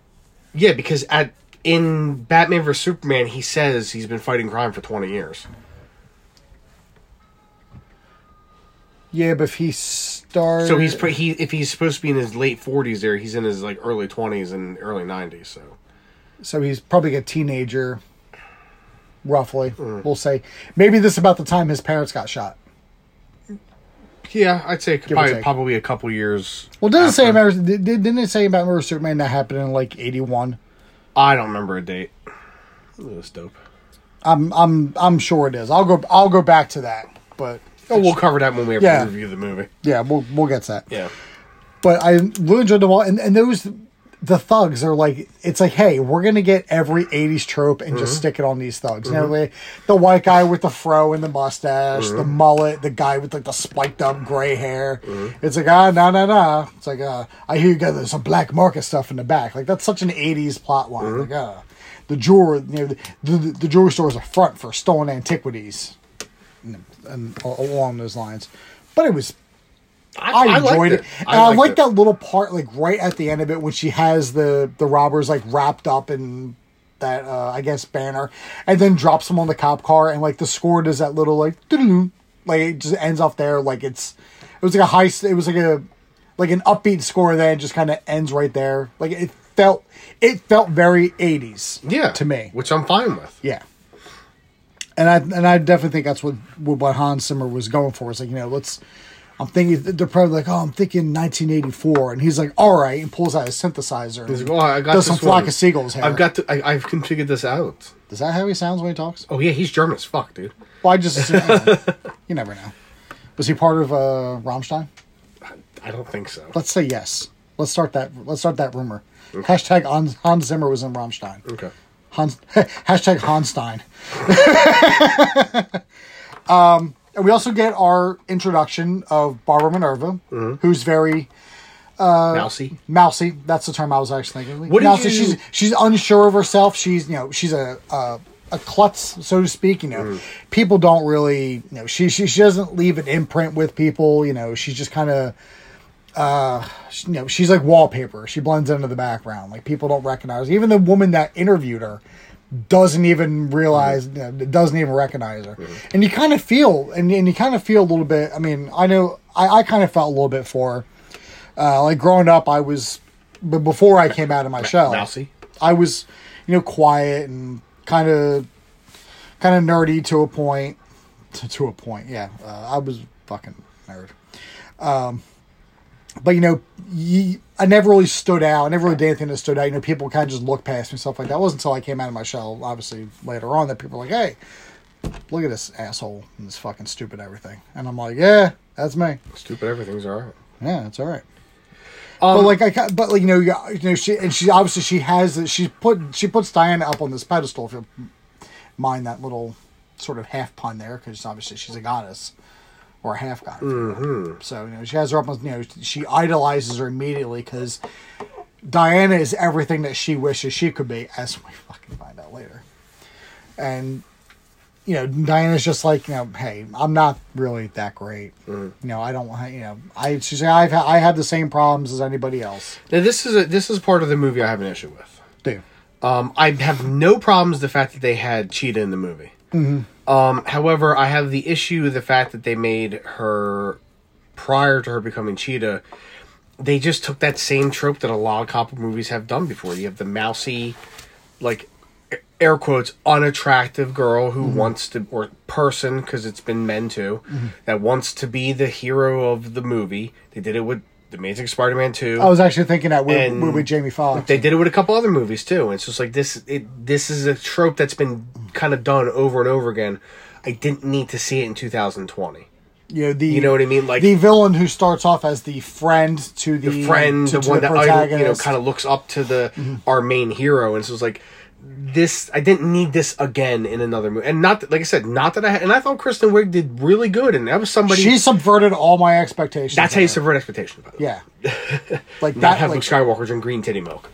Speaker 1: Yeah, because at in Batman vs Superman, he says he's been fighting crime for twenty years.
Speaker 2: Yeah, but if he started,
Speaker 1: So he's pre- he if he's supposed to be in his late forties, there he's in his like early twenties and early nineties. So
Speaker 2: so he's probably a teenager, roughly.
Speaker 1: Mm.
Speaker 2: We'll say maybe this is about the time his parents got shot.
Speaker 1: yeah, I'd say
Speaker 2: or
Speaker 1: probably,
Speaker 2: take.
Speaker 1: probably a couple years.
Speaker 2: Well, doesn't it say
Speaker 1: after.
Speaker 2: about did- didn't it say about Murder Superman that happened in like eighty one?
Speaker 1: I don't remember a date. It was dope.
Speaker 2: I'm I'm I'm sure it is. I'll go I'll go back to that, but
Speaker 1: Oh, we'll cover that when we have
Speaker 2: Yeah.
Speaker 1: review the movie.
Speaker 2: yeah, we'll we'll get to that.
Speaker 1: Yeah,
Speaker 2: But I really enjoyed them all, and and those the thugs are like it's like hey we're gonna get every 80s trope and just stick it on these thugs. You know like the white guy with the fro and the mustache the mullet the guy with like the spiked up gray hair. It's like ah no no no it's like uh i hear you got there's some black market stuff in the back. Like that's such an 80s plot line. Like uh the jewelry you know the, the, the jewelry store is a front for stolen antiquities and, along those lines but it was I
Speaker 1: liked
Speaker 2: enjoyed it. And I,
Speaker 1: liked
Speaker 2: like
Speaker 1: it.
Speaker 2: that little part, like right at the end of it, when she has the the robbers like wrapped up in that uh, I guess banner, and then drops them on the cop car, and like the score does that little like like it just ends off there, like it's it was like a high, it was like a like an upbeat score, then just kind of ends right there. Like it felt it felt very eighties,
Speaker 1: yeah,
Speaker 2: to me,
Speaker 1: which I'm fine with.
Speaker 2: yeah. And I and I definitely think that's what what Hans Zimmer was going for. It's like you know, let's. I'm thinking they're probably like, oh, I'm thinking 1984, and he's like, all right, and pulls out his synthesizer.
Speaker 1: He's like, oh, I got
Speaker 2: does some flock
Speaker 1: one.
Speaker 2: of seagulls hair.
Speaker 1: I've got to. I, I've configured this out.
Speaker 2: Is that how he sounds when he talks?
Speaker 1: Oh yeah, he's German as fuck, dude.
Speaker 2: Well, I just assume, you, know, (laughs) you never know. Was he part of uh, Rammstein?
Speaker 1: I don't think so.
Speaker 2: Let's say yes. Let's start that. Let's start that rumor. Hashtag Hans, Hans Zimmer was in Rammstein.
Speaker 1: Okay.
Speaker 2: Hans, (laughs) hashtag Hanstein. (laughs) um, and we also get our introduction of Barbara Minerva,
Speaker 1: Mm-hmm.
Speaker 2: who's very
Speaker 1: Mousy.
Speaker 2: mousy. That's the term I was actually thinking.
Speaker 1: What
Speaker 2: mousy.
Speaker 1: you-
Speaker 2: She's she's unsure of herself. She's you know she's a a, a klutz, so to speak. You know,
Speaker 1: Mm.
Speaker 2: people don't really you know she, she she doesn't leave an imprint with people. You know, she's just kind of. Uh, she- you know, she's like wallpaper. She blends into the background. Like people don't recognize. her. Even the woman that interviewed her doesn't even realize, you know, doesn't even recognize her. And you kind of feel, and, and you kind of feel a little bit. I mean, I know I, I kind of felt a little bit for her. Uh, like growing up, I was, but before I came out of my shell,
Speaker 1: Mousy.
Speaker 2: I was, you know, quiet and kind of, kind of nerdy to a point. To, to a point, yeah. Uh, I was fucking nerd. Um, but you know, ye, I never really stood out. I never really did anything that stood out. You know, people kind of just looked past me, and stuff like that. It wasn't until I came out of my shell, obviously later on, that people were like, "Hey, look at this asshole and this fucking stupid everything," and I'm like, "Yeah, that's me.
Speaker 1: Stupid. Everything's alright.
Speaker 2: Yeah, it's all right."
Speaker 1: Um,
Speaker 2: but like I, but like you know, you you know, she and she obviously she has she put she puts Diana up on this pedestal. If you mind that little sort of half pun there, because obviously she's a goddess or a half goddess.
Speaker 1: Mm-hmm.
Speaker 2: So you know, she has her up you know she idolizes her immediately because Diana is everything that she wishes she could be, as we fucking find out later. And you know, Diana's just like, you know, hey, I'm not really that great. You know, I don't want, you know, I she's like, I've I have the same problems as anybody else.
Speaker 1: Now this is a this is part of the movie I have an issue with.
Speaker 2: Do
Speaker 1: Um, I have no problems with the fact that they had Cheetah in the movie. Um, however, I have the issue with the fact that they made her prior to her becoming Cheetah. They just took that same trope that a lot of cop movies have done before. You have the mousy, like air quotes unattractive girl who wants to or person because it's been men too that wants to be the hero of the movie. They did it with the Amazing Spider-Man two.
Speaker 2: I was actually thinking that with,
Speaker 1: And-
Speaker 2: with, with Jamie Foxx.
Speaker 1: They did it with a couple other movies too. And it's just like this. It this is a trope that's been kind of done over and over again. I didn't need to see it in 2020.
Speaker 2: you know the
Speaker 1: You know what I mean? Like
Speaker 2: the villain who starts off as the friend to the,
Speaker 1: the friend,
Speaker 2: to,
Speaker 1: the
Speaker 2: to
Speaker 1: one that you know
Speaker 2: protagonist.
Speaker 1: kind of looks up to the mm-hmm. our main hero, and so it's like this. I didn't need this again in another movie. And not that, like I said, not that I and I thought Kristen Wiig did really good, and that was somebody.
Speaker 2: she subverted all my expectations.
Speaker 1: that's how you subvert expectations. By the way.
Speaker 2: Yeah, (laughs) like
Speaker 1: not
Speaker 2: that.
Speaker 1: have
Speaker 2: Like,
Speaker 1: Skywalker drink green titty milk.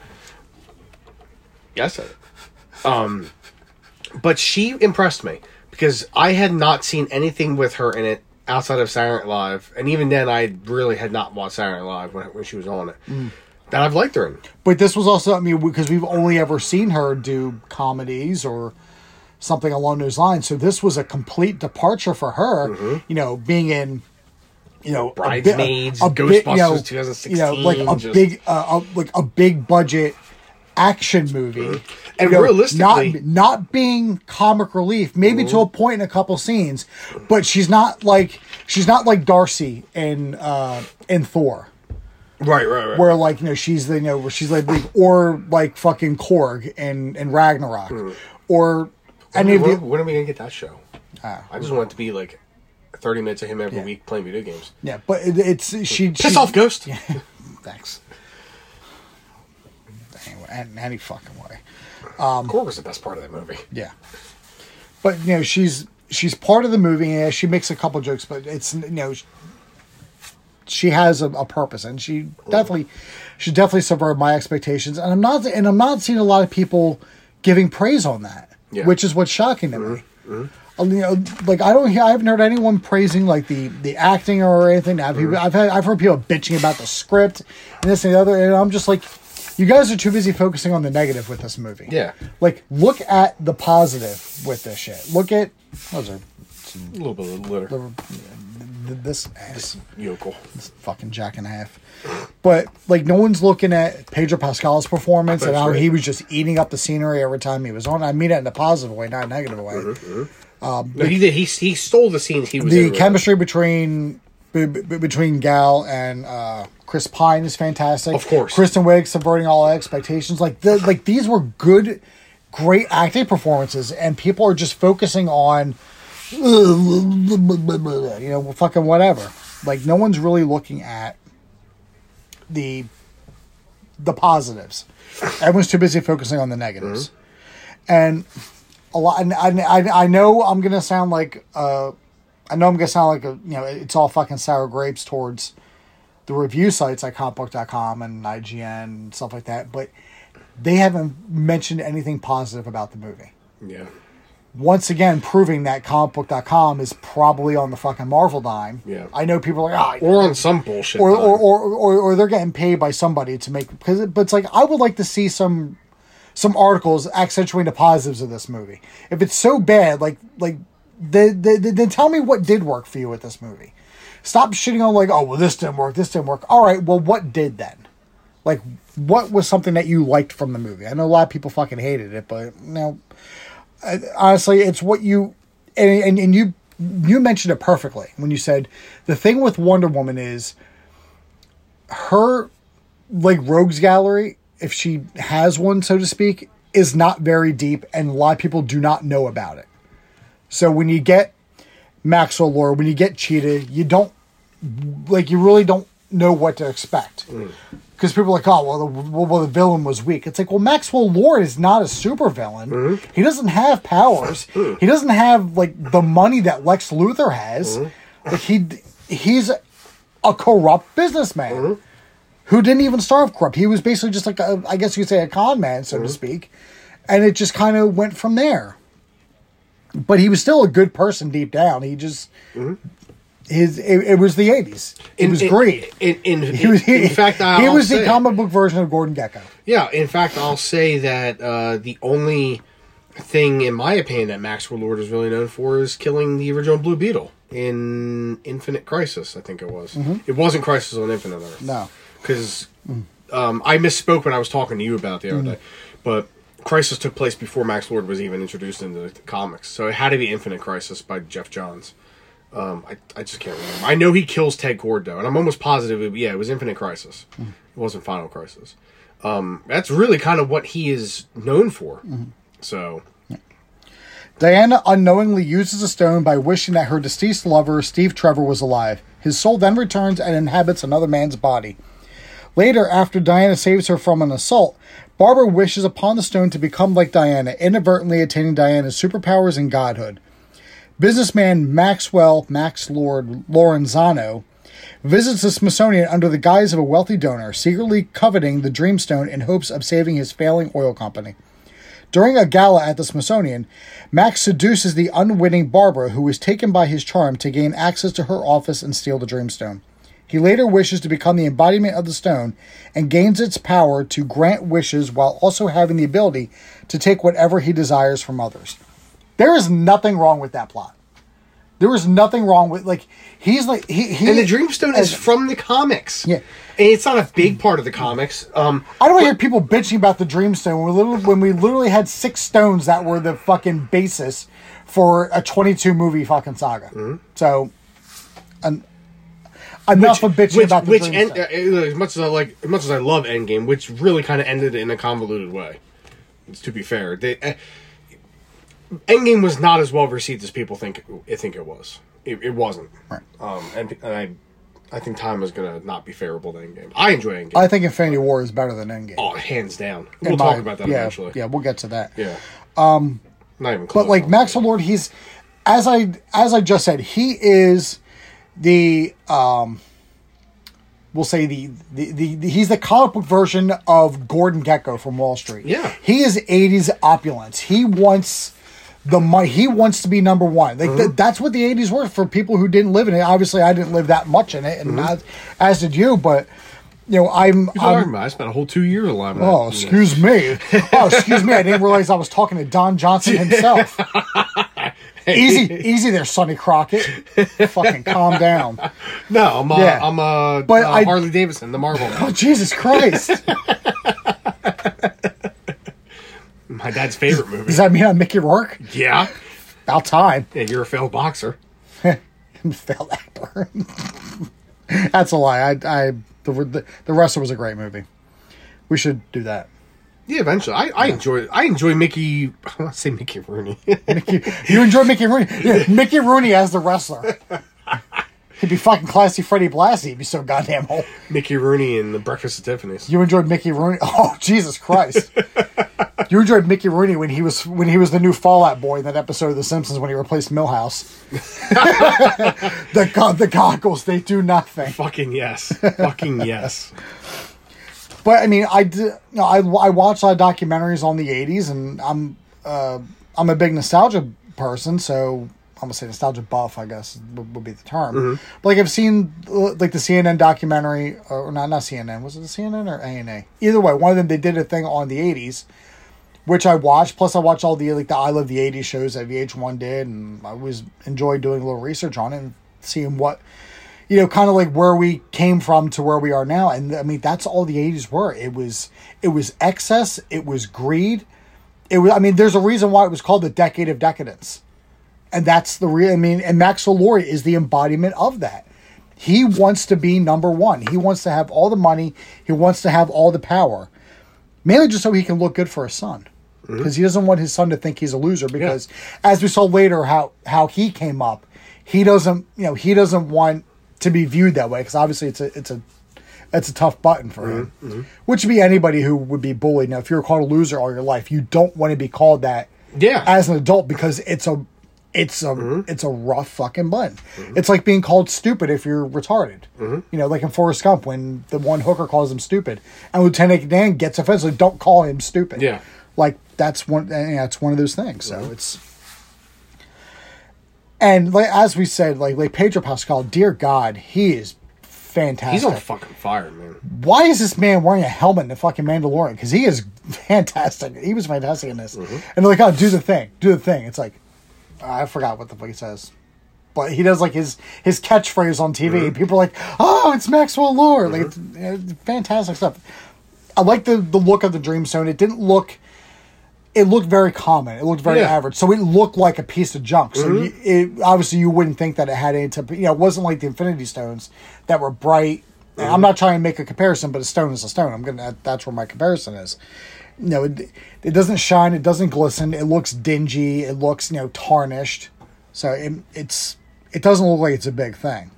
Speaker 1: Yes. Um, but she impressed me because I had not seen anything with her in it outside of Night Live, and even then, I really had not watched Night Live when, when she was on it.
Speaker 2: Mm.
Speaker 1: That I've liked her in.
Speaker 2: but this was also I mean because we've only ever seen her do comedies or something along those lines. So this was a complete departure for her.
Speaker 1: Mm-hmm.
Speaker 2: You know, being in. You know, a bit-
Speaker 1: Bridesmaids,
Speaker 2: bit, you know,
Speaker 1: Ghostbusters 2016,
Speaker 2: You know, like a
Speaker 1: just-
Speaker 2: big, uh, a, like a big budget action movie,
Speaker 1: Mm-hmm. And
Speaker 2: You know,
Speaker 1: realistically-
Speaker 2: not not being comic relief, maybe to a
Speaker 1: Mm-hmm.
Speaker 2: point in a couple scenes, but she's not like she's not like Darcy in uh in Thor,
Speaker 1: Right, right, right.
Speaker 2: where like you know she's the you know where she's like the- or like fucking Korg in in Ragnarok, or any of
Speaker 1: when,
Speaker 2: the
Speaker 1: when are we gonna get that show?
Speaker 2: Ah,
Speaker 1: I just want it to be like thirty minutes of him every
Speaker 2: Yeah.
Speaker 1: week playing video games.
Speaker 2: yeah, but it, it's she
Speaker 1: Piss
Speaker 2: she-
Speaker 1: off, Ghost. (laughs)
Speaker 2: Thanks. Anyway, any, any fucking way.
Speaker 1: Korg was the best part of that movie.
Speaker 2: Yeah. But you know, she's she's part of the movie. Yeah, she makes a couple jokes, but it's you know, she has a, a purpose, and she definitely, she definitely subverted my expectations. And I'm not, and I'm not seeing a lot of people giving praise on that,
Speaker 1: Yeah.
Speaker 2: which is what's shocking to me. Uh, You know, like I don't hear, I haven't heard anyone praising like the the acting or anything. I've mm-hmm. I've had I've heard people bitching about the script and this and the other, and I'm just like, you guys are too busy focusing on the negative with this movie.
Speaker 1: Yeah.
Speaker 2: Like, look at the positive with this shit. Look at was there?
Speaker 1: A little bit of litter.
Speaker 2: th- This ass,
Speaker 1: Yokel.
Speaker 2: this fucking jack and a half. But like, no one's looking at Pedro Pascal's performance and how
Speaker 1: right.
Speaker 2: he was just eating up the scenery every time he was on. I mean it in a positive way, not a negative way. Uh-huh, uh-huh.
Speaker 1: Um, no, he. He he stole the scenes he was
Speaker 2: The chemistry between be- be- between Gal and uh, Chris Pine is fantastic.
Speaker 1: Of course.
Speaker 2: Kristen Wiig subverting all expectations. Like the like these were good, great acting performances, and people are just focusing on, (laughs) you know, fucking whatever. Like no one's really looking at the the positives. Everyone's too busy focusing on the negatives, and a lot. And I, I, I know I'm gonna sound like uh, I know I'm gonna sound like a you know it's all fucking sour grapes towards the review sites like comicbook.com and IGN and stuff like that, but they haven't mentioned anything positive about the movie.
Speaker 1: Yeah.
Speaker 2: Once again, proving that comicbook.com is probably on the fucking Marvel dime.
Speaker 1: Yeah.
Speaker 2: I know people are like, ah,
Speaker 1: Or on some bullshit.
Speaker 2: or, or, or, or, or they're getting paid by somebody to make because but it's like I would like to see some some articles accentuating the positives of this movie. If it's so bad, like like then then then tell me what did work for you with this movie. Stop shitting on like oh well this didn't work this didn't work. All right, well what did then? Like what was something that you liked from the movie? I know a lot of people fucking hated it, but no, I- honestly, it's what you and, and and you you mentioned it perfectly when you said the thing with Wonder Woman is her like rogues gallery, if she has one, so to speak, is not very deep, and a lot of people do not know about it. So when you get Maxwell Lord, when you get Cheetah, you don't like you really don't know what to expect. Mm. Because people are like, oh, well the, well, the villain was weak. It's like, well, Maxwell Lord is not a supervillain. Hmm? He doesn't have powers. Hmm. he doesn't have like the money that Lex Luthor has. Hmm? Like he he's a corrupt businessman who didn't even start corrupt. He was basically just like a, I guess you could say a con man, so to speak, and it just kind of went from there. But he was still a good person deep down. He just his it, it was the eighties. It
Speaker 1: In-
Speaker 2: was
Speaker 1: in-
Speaker 2: great.
Speaker 1: In, in, (laughs)
Speaker 2: He was,
Speaker 1: in fact, I'll
Speaker 2: he was
Speaker 1: say,
Speaker 2: the comic book version of Gordon Gekko.
Speaker 1: Yeah, in fact, I'll say that uh, the only thing, in my opinion, that Maxwell Lord is really known for is killing the original Blue Beetle in Infinite Crisis. I think it was. It wasn't Crisis on Infinite Earth.
Speaker 2: No.
Speaker 1: because um, I misspoke when I was talking to you about it the other
Speaker 2: Mm.
Speaker 1: day, but. Crisis took place before Max Lord was even introduced into the comics, so it had to be Infinite Crisis by Geoff Johns. Um, I, I just can't remember. I know he kills Ted Kord though, and I'm almost positive. It, yeah, it was Infinite Crisis.
Speaker 2: Mm.
Speaker 1: It wasn't Final Crisis. Um, that's really kind of what he is known for.
Speaker 2: Mm-hmm.
Speaker 1: So
Speaker 2: Diana unknowingly uses a stone by wishing that her deceased lover, Steve Trevor, was alive. His soul then returns and inhabits another man's body. Later, after Diana saves her from an assault, Barbara wishes upon the stone to become like Diana, inadvertently attaining Diana's superpowers and godhood. Businessman Maxwell Max Lord Lorenzano visits the Smithsonian under the guise of a wealthy donor, secretly coveting the Dreamstone in hopes of saving his failing oil company. During a gala at the Smithsonian, Max seduces the unwitting Barbara, who is taken by his charm to gain access to her office and steal the Dreamstone. He later wishes to become the embodiment of the stone and gains its power to grant wishes while also having the ability to take whatever he desires from others. There is nothing wrong with that plot. There is nothing wrong with like he's like he, he
Speaker 1: and the Dreamstone is from the comics.
Speaker 2: Yeah.
Speaker 1: and it's not a big part of the comics. Um,
Speaker 2: I don't want to hear people bitching about the Dreamstone when we, literally, when we literally had six stones that were the fucking basis for a 22 movie fucking saga.
Speaker 1: Mm-hmm.
Speaker 2: So, an, enough of bitching
Speaker 1: which,
Speaker 2: about the
Speaker 1: which
Speaker 2: Dreamstone.
Speaker 1: end, uh, as much as I like, as much as I love Endgame, which really kind of ended in a convoluted way. To be fair, they, uh, Endgame was not as well received as people think it think it was. It, it wasn't.
Speaker 2: Right.
Speaker 1: Um, and, and I, I think time is gonna not be favorable to Endgame. I enjoy Endgame.
Speaker 2: I think Infinity War is better than Endgame.
Speaker 1: oh, hands down.
Speaker 2: In
Speaker 1: We'll
Speaker 2: my-
Speaker 1: talk about that
Speaker 2: yeah,
Speaker 1: eventually.
Speaker 2: Yeah, we'll get to that.
Speaker 1: Yeah. Um, not even close.
Speaker 2: But like Max Lord, he's as I as I just said, he is the um we'll say the the, the, the he's the comic book version of Gordon Gekko from Wall Street.
Speaker 1: Yeah.
Speaker 2: He is 80s opulence. He wants the money. He wants to be number one. Like
Speaker 1: Mm-hmm.
Speaker 2: th- that's what the 80s were for people who didn't live in it. Obviously, I didn't live that much in it, and as, as did you. But you know, I'm.
Speaker 1: What are you talking
Speaker 2: I'm?
Speaker 1: I spent a whole two years alive. in
Speaker 2: Oh, excuse me. Oh, excuse me. I didn't realize I was talking to Don Johnson himself. (laughs) easy, easy there, Sonny Crockett. Fucking calm down.
Speaker 1: No, I'm uh,
Speaker 2: Yeah.
Speaker 1: I'm uh,
Speaker 2: But
Speaker 1: uh,
Speaker 2: I-
Speaker 1: Harley Davidson, the Marvel.
Speaker 2: Oh, Jesus Christ. (laughs)
Speaker 1: My dad's favorite movie.
Speaker 2: Does that mean I'm Mickey Rourke?
Speaker 1: yeah.
Speaker 2: About time.
Speaker 1: Yeah, you're a failed boxer. (laughs)
Speaker 2: Failed actor. (laughs) That's a lie. I, I, the, the, the wrestler was a great movie. We should do that.
Speaker 1: Yeah, eventually. I, I enjoy I enjoy Mickey. (laughs) I want to say Mickey Rooney.
Speaker 2: Mickey, you enjoy Mickey Rooney? Yeah, Mickey Rooney as the wrestler. He'd be fucking classy Freddie Blassie. He'd be so goddamn old.
Speaker 1: Mickey Rooney in the Breakfast at Tiffany's.
Speaker 2: You enjoyed Mickey Rooney? (laughs) Oh Jesus Christ! (laughs) you enjoyed Mickey Rooney when he was when he was the new Fallout boy in that episode of The Simpsons when he replaced Milhouse. (laughs) the go- the goggles they do nothing.
Speaker 1: Fucking yes. Fucking yes.
Speaker 2: But I mean, I did, I I watched a lot of documentaries on the '80s, and I'm uh, I'm a big nostalgia person, so I'm gonna say nostalgia buff, I guess would, would be the term. But like I've seen uh, like the CNN documentary, or not not CNN, was it the CNN or ANA? Either way, one of them they did a thing on the '80s, which I watched. Plus, I watched all the like the I Love the '80s shows that VH1 did, and I was enjoyed doing a little research on it and seeing what you know, kind of like where we came from to where we are now. And I mean, that's all the '80s were. It was it was excess. It was greed. It was. I mean, there's a reason why it was called the decade of decadence, and that's the real. I mean, and Max Laurie is the embodiment of that. He wants to be number one. He wants to have all the money. He wants to have all the power, mainly just so he can look good for his son. Mm-hmm. Because he doesn't want his son to think he's a loser. Because as we saw later, how how he came up, he doesn't you know he doesn't want to be viewed that way. Because obviously it's a it's a it's a tough button for him. Mm-hmm. Mm-hmm. Which would be anybody who would be bullied. Now, if you're called a loser all your life, you don't want to be called that
Speaker 1: Yeah.
Speaker 2: as an adult because it's a it's a mm-hmm. it's a rough fucking button. Mm-hmm. It's like being called stupid if you're retarded. Mm-hmm. You know, like in Forrest Gump when the one hooker calls him stupid, and Lieutenant Dan gets offensive. Don't call him stupid.
Speaker 1: Yeah.
Speaker 2: like that's one. And yeah, it's one of those things. So it's. And like as we said, like like Pedro Pascal, dear God, he is fantastic.
Speaker 1: He's on fucking fire, man.
Speaker 2: Why is this man wearing a helmet in the fucking Mandalorian? Because he is fantastic. He was fantastic in this. And they're like, oh, do the thing, do the thing. It's like, I forgot what the fuck he says. But he does like his his catchphrase on TV. Mm-hmm. People are like, "Oh, it's Maxwell Lord!" Like, mm-hmm. it's, it's fantastic stuff. I like the the look of the Dreamstone. It didn't look. It looked very common. It looked very
Speaker 1: Yeah.
Speaker 2: average. So it looked like a piece of junk. So mm-hmm. you, it, obviously you wouldn't think that it had any type. of- You know, it wasn't like the Infinity Stones that were bright. And I'm not trying to make a comparison, but a stone is a stone. I'm gonna. That's where my comparison is. No, it, it doesn't shine. It doesn't glisten. It looks dingy. It looks you know tarnished. So it, it's it doesn't look like it's a big thing.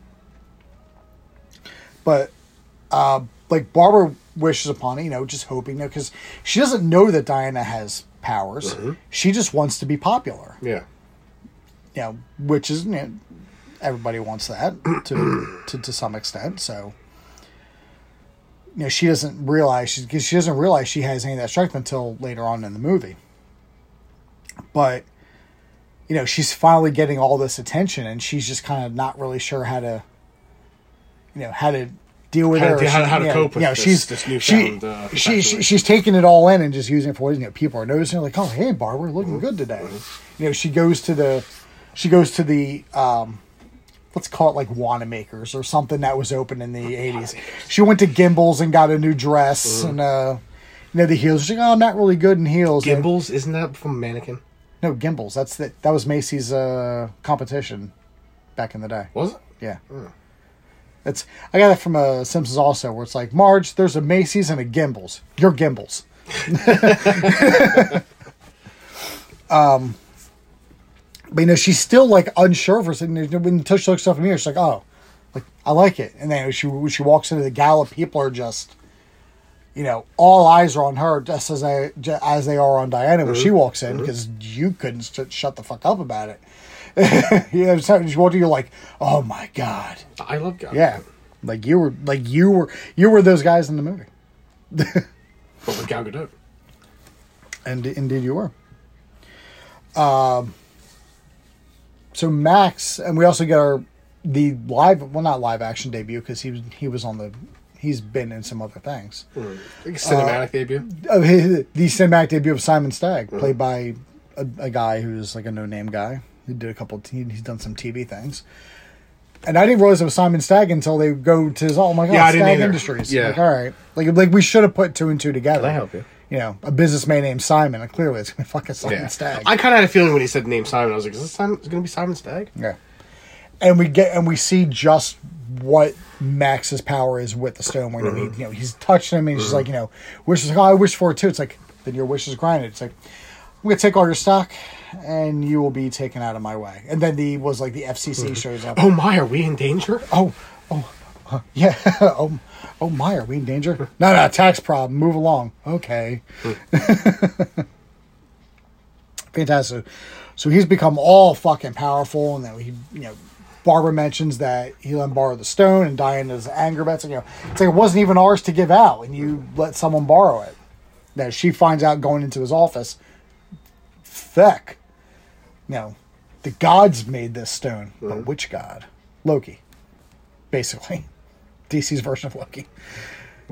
Speaker 2: But uh, like Barbara wishes upon it, you know, just hoping, you know, because she doesn't know that Diana has powers. She just wants to be popular,
Speaker 1: Yeah.
Speaker 2: you know, which is you know, everybody wants that to, to to some extent. So you know, she doesn't realize she because she doesn't realize she has any of that strength until later on in the movie. But you know, she's finally getting all this attention, and she's just kind of not really sure how to, you know, how to deal with
Speaker 1: How
Speaker 2: it.
Speaker 1: to how-
Speaker 2: she-
Speaker 1: how to
Speaker 2: yeah,
Speaker 1: cope with
Speaker 2: you know,
Speaker 1: this-
Speaker 2: she's
Speaker 1: this
Speaker 2: she,
Speaker 1: uh,
Speaker 2: she, she she's taking it all in and just using it for you know people are noticing like oh hey Barbara looking
Speaker 1: Mm-hmm.
Speaker 2: good today, you know she goes to the she goes to the um let's call it like Wanamaker's or something that was open in the eighties. She went to Gimbels and got a new dress
Speaker 1: Mm-hmm.
Speaker 2: and uh you know the heels. She's like, oh, I'm not really good in heels. And-
Speaker 1: Gimbels, isn't that from Mannequin?
Speaker 2: no, Gimbels. That's the, that was Macy's uh, competition back in the day.
Speaker 1: Was it?
Speaker 2: Yeah. It's I got it from uh, Simpsons also, where it's like Marge, there's a Macy's and a Gimbels. You're Gimbels. (laughs) (laughs) um, but you know she's still like unsure for something. When Tush looks up at me, she's like, "Oh, like I like it." And then she when she walks into the gala, people are just, you know, all eyes are on her, just as they ju- as they are on Diana when she walks in, because you couldn't sh- shut the fuck up about it. (laughs) you know, so she walked in, you're like, "Oh my god."
Speaker 1: I love God.
Speaker 2: Yeah, like you were, like you were, you were those guys in the movie,
Speaker 1: But with Gal Gadot.
Speaker 2: and indeed you were. Um. So Max, and we also get our the live, well, not live action debut because he was he was on the, he's been in some other things.
Speaker 1: Like cinematic debut.
Speaker 2: Uh, his- the cinematic debut of Simon Stagg, played by a, a guy who's like a no name guy who did a couple. He, he's done some TV things. And I didn't realize it was Simon Stagg until they go to his. Oh my god,
Speaker 1: Yeah,
Speaker 2: Stagg. Industries.
Speaker 1: Yeah.
Speaker 2: like all right, like like we should have put two and two together.
Speaker 1: Can I help you?
Speaker 2: You know, a businessman named Simon. And clearly, it's gonna be fucking Simon
Speaker 1: Yeah.
Speaker 2: Stagg.
Speaker 1: I kind of had a feeling when he said the name Simon, I was like, is this Simon? Is going to be Simon Stagg?
Speaker 2: yeah, and we get and we see just what Max's power is with the stone. When
Speaker 1: Mm-hmm.
Speaker 2: he, you know, he's touching him, and he's just like, you know, wishes. Like, oh, I wish for it too. It's like then your wish is granted. It's like I'm gonna take all your stock, and you will be taken out of my way. And then the was like the FCC shows up.
Speaker 1: Oh my, are we in danger?
Speaker 2: Oh, oh, uh, (laughs) yeah. (laughs) oh, oh my, are we in danger? (laughs) No, no, tax problem. Move along. Okay. (laughs) Fantastic. So he's become all fucking powerful, and then he, you know, Barbara mentions that he let him borrow the stone, and Diana's anger bets. You know, it's like it wasn't even ours to give out, and you let someone borrow it. That she finds out going into his office. Feck. You know, the gods made this stone, but which god? Loki basically. DC's version of Loki.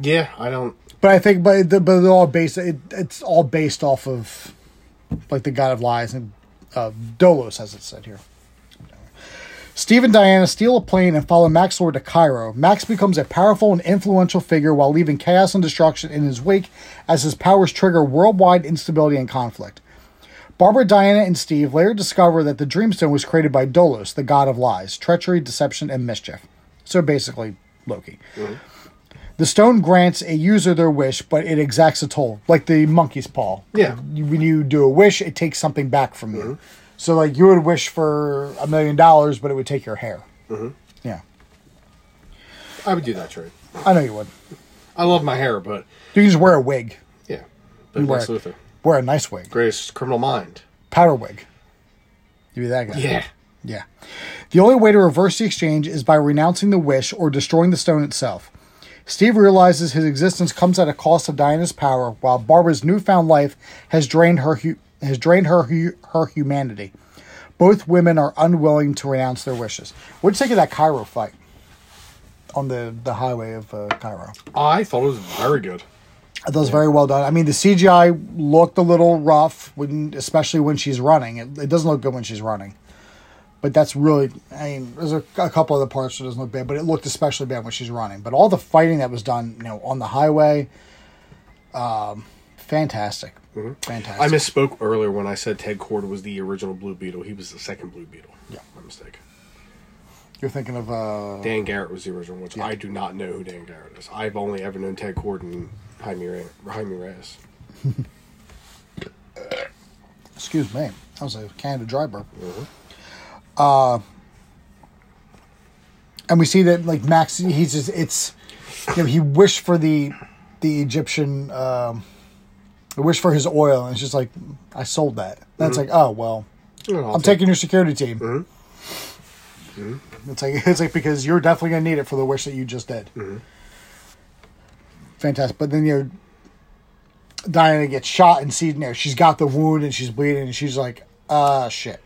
Speaker 1: Yeah, I don't.
Speaker 2: But I think, but the, but they're all based. It, it's all based off of like the God of Lies and uh, Dolos, as it said here. Steve and Diana steal a plane and follow Max Lord to Cairo. Max becomes a powerful and influential figure while leaving chaos and destruction in his wake as his powers trigger worldwide instability and conflict. Barbara, Diana, and Steve later discover that the Dreamstone was created by Dolos, the god of lies, treachery, deception, and mischief. So basically, Loki. Mm-hmm. The stone grants a user their wish, but it exacts a toll, like the monkey's paw.
Speaker 1: Yeah.
Speaker 2: When you do a wish, it takes something back from you. Mm-hmm. So, like, you would wish for a million dollars, but it would take your hair. Mm-hmm. Yeah.
Speaker 1: I would do that trade.
Speaker 2: I know you would.
Speaker 1: I love my hair, but
Speaker 2: You can just wear a wig.
Speaker 1: yeah. But
Speaker 2: Wear,
Speaker 1: Lex Luthor,
Speaker 2: wear a nice wig.
Speaker 1: greatest criminal mind.
Speaker 2: Powder wig. You be that guy.
Speaker 1: Yeah.
Speaker 2: Yeah. The only way to reverse the exchange is by renouncing the wish or destroying the stone itself. Steve realizes his existence comes at a cost of Diana's power, while Barbara's newfound life has drained her hu- has drained her hu- her humanity. Both women are unwilling to renounce their wishes. What do you think of that Cairo fight on the the highway of uh, Cairo?
Speaker 1: I thought it was very good.
Speaker 2: That was very well done. I mean, the CGI looked a little rough, when, especially when she's running. It, it doesn't look good when she's running, but that's really. I mean, there's a, a couple other parts that doesn't look bad, but it looked especially bad when she's running. But all the fighting that was done, you know, on the highway, um, fantastic, fantastic.
Speaker 1: I misspoke earlier when I said Ted Kord was the original Blue Beetle. He was the second Blue Beetle.
Speaker 2: Yeah.
Speaker 1: my mistake.
Speaker 2: You're thinking of uh,
Speaker 1: Dan Garrett was the original, which I do not know who Dan Garrett is. I've only ever known Ted Kord and Jaime, Jaime Reyes. (laughs)
Speaker 2: excuse me, that was a Canada dry burp.
Speaker 1: Mm-hmm.
Speaker 2: Uh, and we see that like Max, he's just it's you know he wished for the the Egyptian um, he wished for his oil, and it's just like I sold that. That's like oh well, I'm taking your security team. It's like (laughs) it's like because you're definitely gonna need it for the wish that you just did. Fantastic, but then you know, Diana gets shot and see you know she's got the wound and she's bleeding and she's like, uh shit.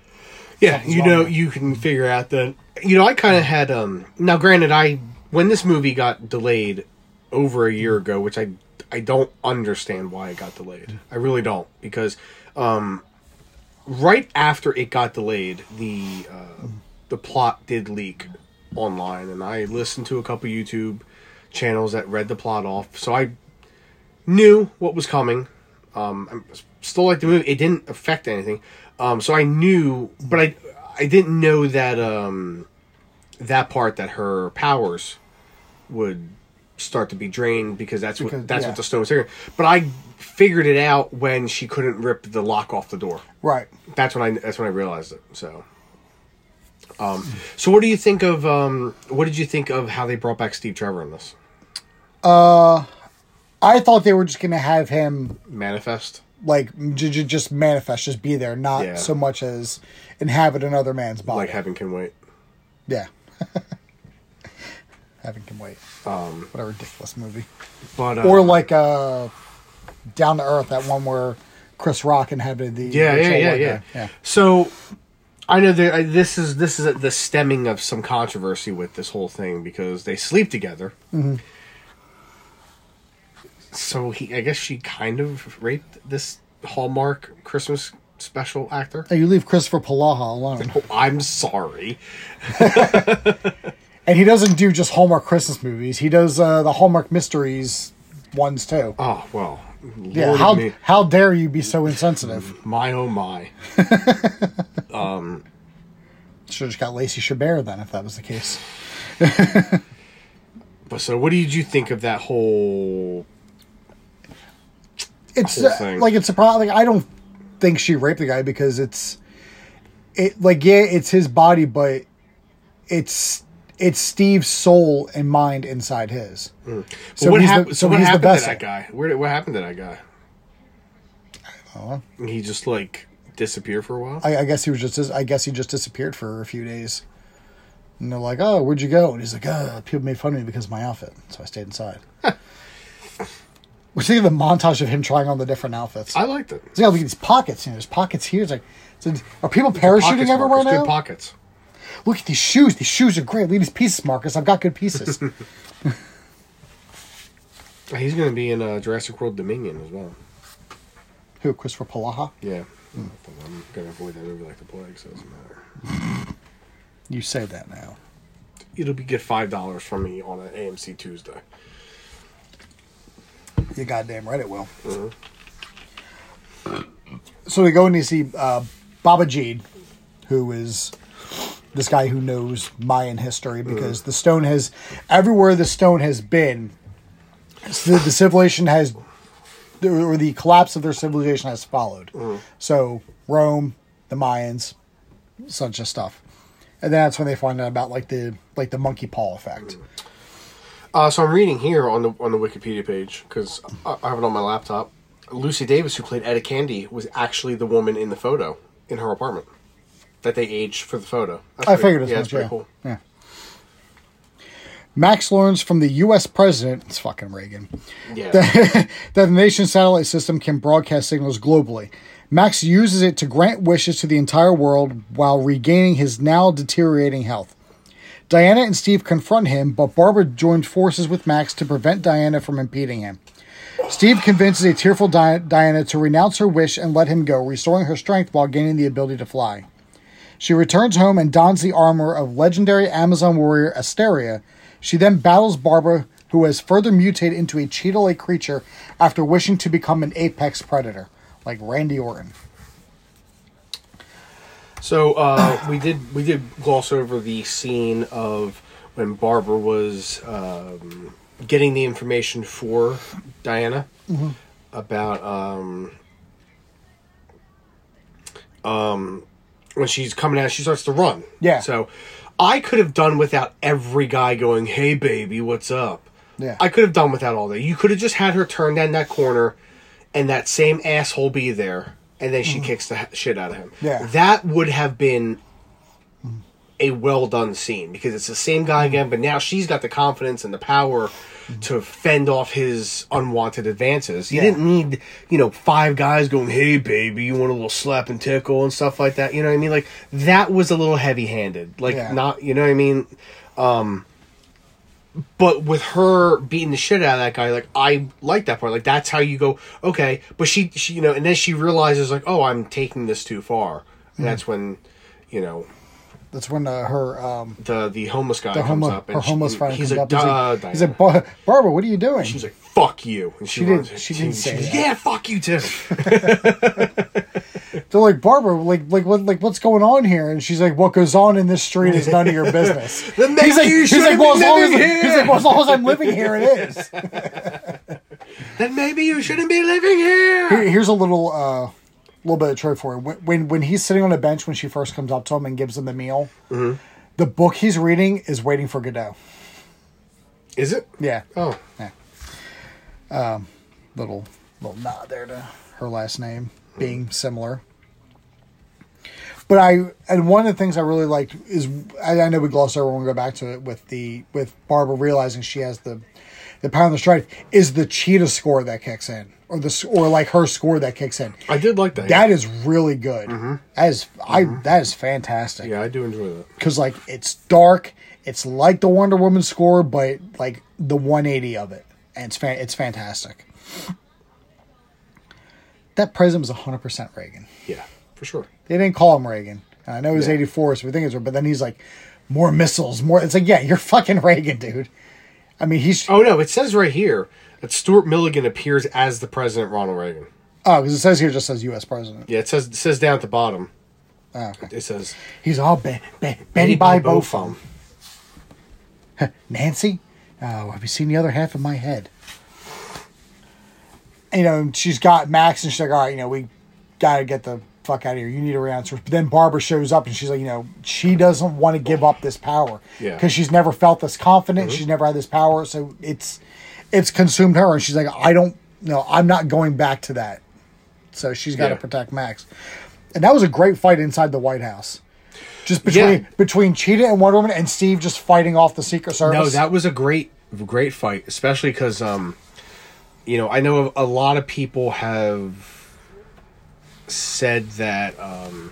Speaker 1: Yeah, you know, you can figure out that. You know, I kind of had. um Now, granted, I when this movie got delayed over a year ago, which I I don't understand why it got delayed. I really don't because um right after it got delayed, the uh, the plot did leak online, and I listened to a couple YouTube channels that read the plot off, so I knew what was coming. Um, I still like the movie. It didn't affect anything. Um, so I knew, but I I didn't know that um, that part that her powers would start to be drained because that's
Speaker 2: Because-
Speaker 1: what that's
Speaker 2: yeah.
Speaker 1: what the stone was saying. But I figured it out when she couldn't rip the lock off the door.
Speaker 2: Right.
Speaker 1: That's when I that's when I realized it. So. Um, so what do you think of um, what did you think of how they brought back Steve Trevor in this Uh,
Speaker 2: I thought they were just gonna have him
Speaker 1: manifest?
Speaker 2: Like j- j- just manifest, just be there, not
Speaker 1: Yeah.
Speaker 2: so much as inhabit another man's body.
Speaker 1: Like heaven can wait.
Speaker 2: yeah. (laughs) Having can wait. Um, what a ridiculous movie.
Speaker 1: But uh,
Speaker 2: Or like uh, Down to Earth, that one where Chris Rock inhabited the
Speaker 1: Yeah, yeah, yeah, yeah,
Speaker 2: yeah.
Speaker 1: So I know that I, this is this is the stemming of some controversy with this whole thing because they sleep together.
Speaker 2: Mm-hmm.
Speaker 1: So he, I guess she kind of raped this Hallmark Christmas special actor.
Speaker 2: Hey, you leave Kristoffer Polaha alone, (laughs)
Speaker 1: Oh, I'm sorry. (laughs)
Speaker 2: and he doesn't do just Hallmark Christmas movies. He does uh, the Hallmark mysteries ones too.
Speaker 1: Oh well.
Speaker 2: Yeah, how
Speaker 1: me.
Speaker 2: how dare you be so insensitive? (laughs)
Speaker 1: my oh my. um.
Speaker 2: Should have just got Lacey Chabert then, if that was the case.
Speaker 1: But so, what did you think of that whole?
Speaker 2: It's uh, like it's surprising. Like, I don't think she raped the guy because it's it like yeah, it's his body, but it's it's Steve's soul and mind inside his.
Speaker 1: So
Speaker 2: So
Speaker 1: what
Speaker 2: he's the-
Speaker 1: happened?
Speaker 2: so
Speaker 1: so what
Speaker 2: he's
Speaker 1: happened to that guy? Where what happened to that guy? He just like disappeared for a while.
Speaker 2: I, I guess he was just. I guess he just disappeared for a few days. And they're like, "Oh, where'd you go?" And he's like, "Oh, people made fun of me because of my outfit, so I stayed inside." (laughs) We're seeing the montage of him trying on the different outfits.
Speaker 1: I liked it.
Speaker 2: See how look at these pockets. You know, there's pockets here. It's like, so are people parachuting
Speaker 1: Pockets,
Speaker 2: everywhere
Speaker 1: Marcus,
Speaker 2: now?
Speaker 1: Good pockets.
Speaker 2: Look at these shoes. These shoes are great. Look at these pieces, Marcus. I've got good pieces. (laughs)
Speaker 1: He's going to be in uh, Jurassic World Dominion as well.
Speaker 2: Who? Kristoffer Polaha.
Speaker 1: Yeah. But I'm going to avoid that movie like the plague, so it doesn't matter.
Speaker 2: You say that now.
Speaker 1: It'll be get five dollars from me on an AMC Tuesday.
Speaker 2: You goddamn right it will. Mm-hmm. So we go and you see uh, Baba Jeed, who is this guy who knows Mayan history mm-hmm. because the stone has everywhere the stone has been. The, the civilization has, or the collapse of their civilization has followed. Mm-hmm. So Rome, the Mayans, such a stuff, and that's when they find out about like the like the monkey paw effect.
Speaker 1: Uh, so I'm reading here on the on the Wikipedia page because I I have it on my laptop. Lucy Davis, who played Etta Candy, was actually the woman in the photo in her apartment. that they aged for the photo. That's
Speaker 2: I
Speaker 1: pretty-
Speaker 2: figured as
Speaker 1: yeah,
Speaker 2: much.
Speaker 1: it's pretty
Speaker 2: Yeah.
Speaker 1: cool.
Speaker 2: yeah. Max learns from the U.S. president, it's fucking Reagan,
Speaker 1: Yeah. (laughs)
Speaker 2: that the nation's satellite system can broadcast signals globally. Max uses it to grant wishes to the entire world while regaining his now deteriorating health. Diana and Steve confront him, but Barbara joins forces with Max to prevent Diana from impeding him. Steve convinces a tearful Di- Diana to renounce her wish and let him go, restoring her strength while gaining the ability to fly. She returns home and dons the armor of legendary Amazon warrior Asteria. She then battles Barbara, who has further mutated into a cheetah like creature after wishing to become an apex predator, like Randy Orton.
Speaker 1: So uh, we did we did gloss over the scene of when Barbara was um, getting the information for Diana about um, um, when she's coming out, she starts to run.
Speaker 2: Yeah.
Speaker 1: So I could have done without every guy going, "Hey, baby, what's up?"
Speaker 2: Yeah.
Speaker 1: I could have done without all that. You could have just had her turn down that corner, and that same asshole be there, and then she kicks the shit out of him.
Speaker 2: Mm-hmm. Yeah.
Speaker 1: That would have been a well done scene because it's the same guy again, but now she's got the confidence and the power to fend off his unwanted advances. You
Speaker 2: Yeah.
Speaker 1: didn't need, you know, five guys going, "Hey, baby, you want a little slap and tickle and stuff like that." You know what I mean? Like that was a little heavy handed. Like
Speaker 2: Yeah.
Speaker 1: not, you know what I mean? Um, but with her beating the shit out of that guy, like I like that part. Like that's how you go, okay. But she, she, you know, and then she realizes like, oh, I'm taking this too far. And that's when, you know,
Speaker 2: That's when uh, her um,
Speaker 1: the the homeless guy
Speaker 2: the
Speaker 1: comes up
Speaker 2: her
Speaker 1: and she-
Speaker 2: homeless friend
Speaker 1: he's
Speaker 2: comes
Speaker 1: like,
Speaker 2: up. He's like, he's like, Barbara, what are you doing?
Speaker 1: She's like, "Fuck you," and she,
Speaker 2: She did-
Speaker 1: runs.
Speaker 2: she didn't say that.
Speaker 1: Yeah, fuck you too. (laughs)
Speaker 2: They're like, Barbara, like, like, what, like, what's going on here? And she's like, what goes on in this street is none of your business. (laughs)
Speaker 1: Then maybe
Speaker 2: he's like,
Speaker 1: you
Speaker 2: he's like, well, as long as,
Speaker 1: here."
Speaker 2: he's like, well, as long as I'm living here, it is. (laughs)
Speaker 1: then maybe you shouldn't be living here.
Speaker 2: Here- Here's a little, uh, little bit of trivia for you. When, when, when he's sitting on a bench when she first comes up to him and gives him the meal,
Speaker 1: Mm-hmm.
Speaker 2: the book he's reading is Waiting for Godot.
Speaker 1: Is it?
Speaker 2: Yeah.
Speaker 1: Oh, Um,
Speaker 2: little little nod there to her last name being similar. But I and one of the things I really liked is I, I know we glossed over when we go back to it with the with Barbara realizing she has the the power and the strength is the cheetah score that kicks in or the or like her score that kicks in.
Speaker 1: I did like that.
Speaker 2: That is really good. Mm-hmm. That is I mm-hmm. that is fantastic
Speaker 1: yeah, I do enjoy that.
Speaker 2: because like it's dark. It's like the Wonder Woman score, but like the 180 of it, and it's fan- it's fantastic. That president was 100 percent Reagan.
Speaker 1: Yeah, for sure.
Speaker 2: They didn't call him Reagan. I know he's
Speaker 1: Yeah.
Speaker 2: 84, so we think it's but then he's like more missiles, more. It's like yeah, you're fucking Reagan, dude. I mean, he's oh
Speaker 1: no, it says right here that Stuart Milligan appears as the President Ronald Reagan.
Speaker 2: Oh, because it says here it just says U.S. president.
Speaker 1: Yeah, it says it says down at the bottom.
Speaker 2: Oh, okay.
Speaker 1: It says
Speaker 2: He's all be- be- Betty by Bophone. Nancy, oh, have you seen the other half of my head? You know, and she's got Max, and she's like, all right, you know, we got to get the fuck out of here. You need a answer. But then Barbara shows up, and she's like, you know, she doesn't want to give up this power
Speaker 1: Yeah.
Speaker 2: because she's never felt this confident. Mm-hmm. She's never had this power, so it's it's consumed her, and she's like, I don't, no, I'm not going back to that. So she's got to
Speaker 1: Yeah.
Speaker 2: protect Max, and that was a great fight inside the White House. Just between
Speaker 1: Yeah.
Speaker 2: between Cheetah and Wonder Woman and Steve just fighting off the Secret Service.
Speaker 1: no, that was a great great fight, especially because um, you know, I know a lot of people have said that um,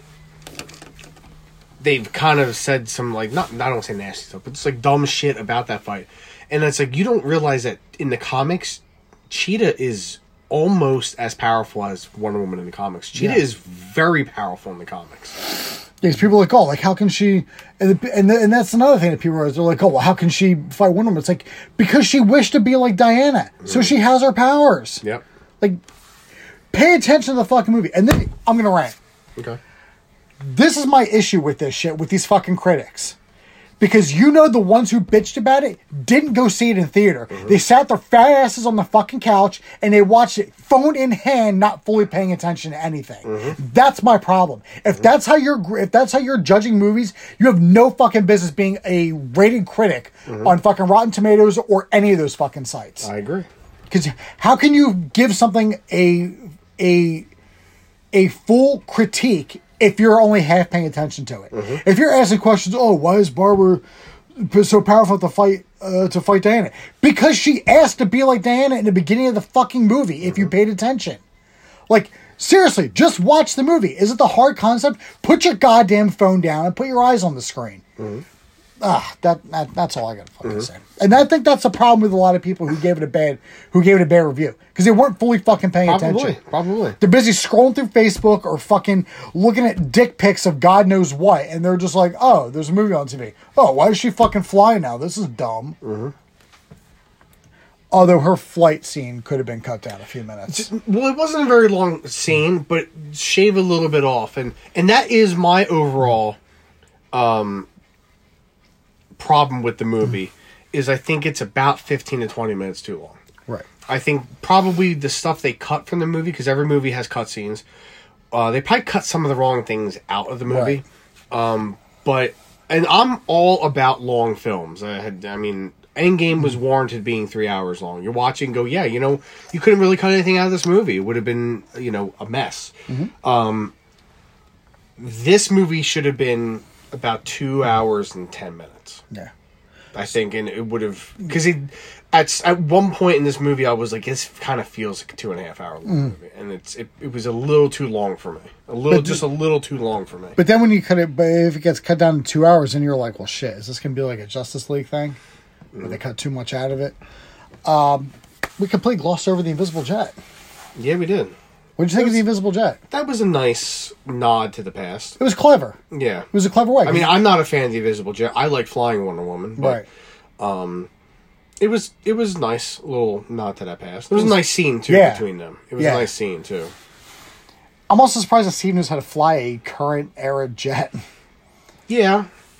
Speaker 1: they've kind of said some like not I don't say nasty stuff, but it's like dumb shit about that fight, and it's like you don't realize that in the comics, Cheetah is almost as powerful as Wonder Woman in the comics. Cheetah
Speaker 2: Yeah.
Speaker 1: is very powerful in the comics.
Speaker 2: Because people are like, oh, like how can she? And the, and, the, and that's another thing that people are. They're like, oh, well, how can she fight Wonder Woman? It's like because she wished to be like Diana, so she has her powers.
Speaker 1: Yep.
Speaker 2: Like, pay attention to the fucking movie. And then I'm gonna rant.
Speaker 1: Okay.
Speaker 2: This is my issue with this shit with these fucking critics. Because you know the ones who bitched about it didn't go see it in theater. Mm-hmm. They sat their fat asses on the fucking couch and they watched it phone in hand, not fully paying attention to anything. Mm-hmm. That's my problem. If mm-hmm. that's how you're if that's how you're judging movies, you have no fucking business being a rated critic on fucking Rotten Tomatoes or any of those fucking sites.
Speaker 1: I agree.
Speaker 2: Because how can you give something a a a full critique if you're only half paying attention to it.
Speaker 1: Mm-hmm.
Speaker 2: If you're asking questions, oh, why is Barbara so powerful to fight uh, to fight Diana? Because she asked to be like Diana in the beginning of the fucking movie. If you
Speaker 1: Mm-hmm.
Speaker 2: paid attention, like seriously, just watch the movie. Is it the hard concept? Put your goddamn phone down and put your eyes on the screen.
Speaker 1: Mm-hmm.
Speaker 2: Ah, that, that that's all I gotta fucking say. And I think that's a problem with a lot of people who gave it a bad who gave it a bad review because they weren't fully fucking paying
Speaker 1: Probably,
Speaker 2: attention.
Speaker 1: probably.
Speaker 2: They're busy scrolling through Facebook or fucking looking at dick pics of God knows what, and they're just like, "Oh, there's a movie on TV. Oh, why is she fucking fly now? This is dumb."
Speaker 1: Mm-hmm.
Speaker 2: Although her flight scene could have been cut down a few minutes.
Speaker 1: Well, it wasn't a very long scene, but shave a little bit off, and and that is my overall um problem with the movie. Is I think it's about fifteen to twenty minutes too long.
Speaker 2: Right.
Speaker 1: I think probably the stuff they cut from the movie because every movie has cutscenes. Uh, they probably cut some of the wrong things out of the movie. Um, but and I'm all about long films. I had, I mean, Endgame was warranted being three hours long. You're watching, go, yeah, you know, you couldn't really cut anything out of this movie. It would have been, you know, a mess. Um, this movie should have been about two hours and ten minutes. I think, and it would have because it at at one point in this movie, I was like, this kind of feels like a two and a half hour long movie, and it's it, it was a little too long for me, a little
Speaker 2: But
Speaker 1: just a little too long for me.
Speaker 2: But then when you cut it, but if it gets cut down to two hours, then you're like, well, shit, is this gonna be like a Justice League thing? Where they cut too much out of it? Um, we completely glossed over the Invisible Jet.
Speaker 1: yeah, we did.
Speaker 2: What did you think of the Invisible Jet?
Speaker 1: That was a nice nod to the past.
Speaker 2: It was clever.
Speaker 1: Yeah,
Speaker 2: It was a clever way.
Speaker 1: I mean, I'm not a fan of the Invisible Jet. I like flying Wonder Woman, but
Speaker 2: right.
Speaker 1: Um, it was it was nice little nod to that past. It was a nice scene too
Speaker 2: Yeah.
Speaker 1: between them. It was
Speaker 2: Yeah.
Speaker 1: a nice scene too.
Speaker 2: I'm also surprised that Steve knows how to fly a current era jet.
Speaker 1: Yeah, (laughs)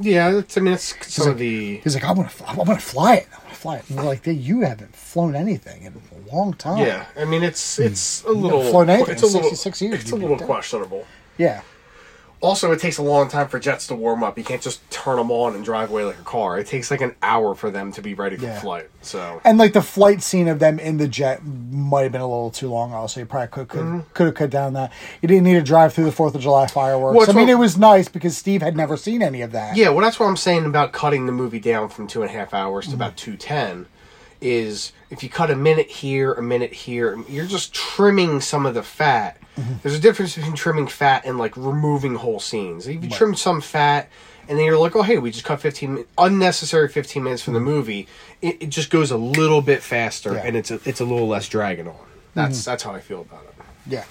Speaker 1: yeah. That's, I mean, it's some
Speaker 2: like-
Speaker 1: of the
Speaker 2: He's like, I want to, I want to fly it. I want to fly it. And we're like, you haven't flown anything in a long time.
Speaker 1: Yeah, I mean it's hmm. it's a little
Speaker 2: flown anything
Speaker 1: it's a little
Speaker 2: 66 years,
Speaker 1: It's a
Speaker 2: you'd be
Speaker 1: little
Speaker 2: dead.
Speaker 1: questionable.
Speaker 2: Yeah.
Speaker 1: Also, it takes a long time for jets to warm up. You can't just turn them on and drive away like a car. It takes like an hour for them to be ready for
Speaker 2: Yeah.
Speaker 1: flight. So
Speaker 2: And like the flight scene of them in the jet might have been a little too long. Also, you probably could could, mm-hmm. could have cut down that. You didn't need to drive through the Fourth of July fireworks.
Speaker 1: Well,
Speaker 2: I mean,
Speaker 1: what-
Speaker 2: it was nice because Steve had never seen any of that.
Speaker 1: yeah, well, that's what I'm saying about cutting the movie down from two and a half hours to mm-hmm. about two ten. Is if you cut a minute here, a minute here, you're just trimming some of the fat. Mm-hmm. There's a difference between trimming fat and like removing whole scenes. If you trim some fat, and then you're like, oh hey, we just cut 15 unnecessary 15 minutes from the mm-hmm. movie. It, it just goes a little bit faster,
Speaker 2: Yeah.
Speaker 1: and it's a, it's a little less dragging on. That's mm-hmm. that's how I feel about it.
Speaker 2: Yeah.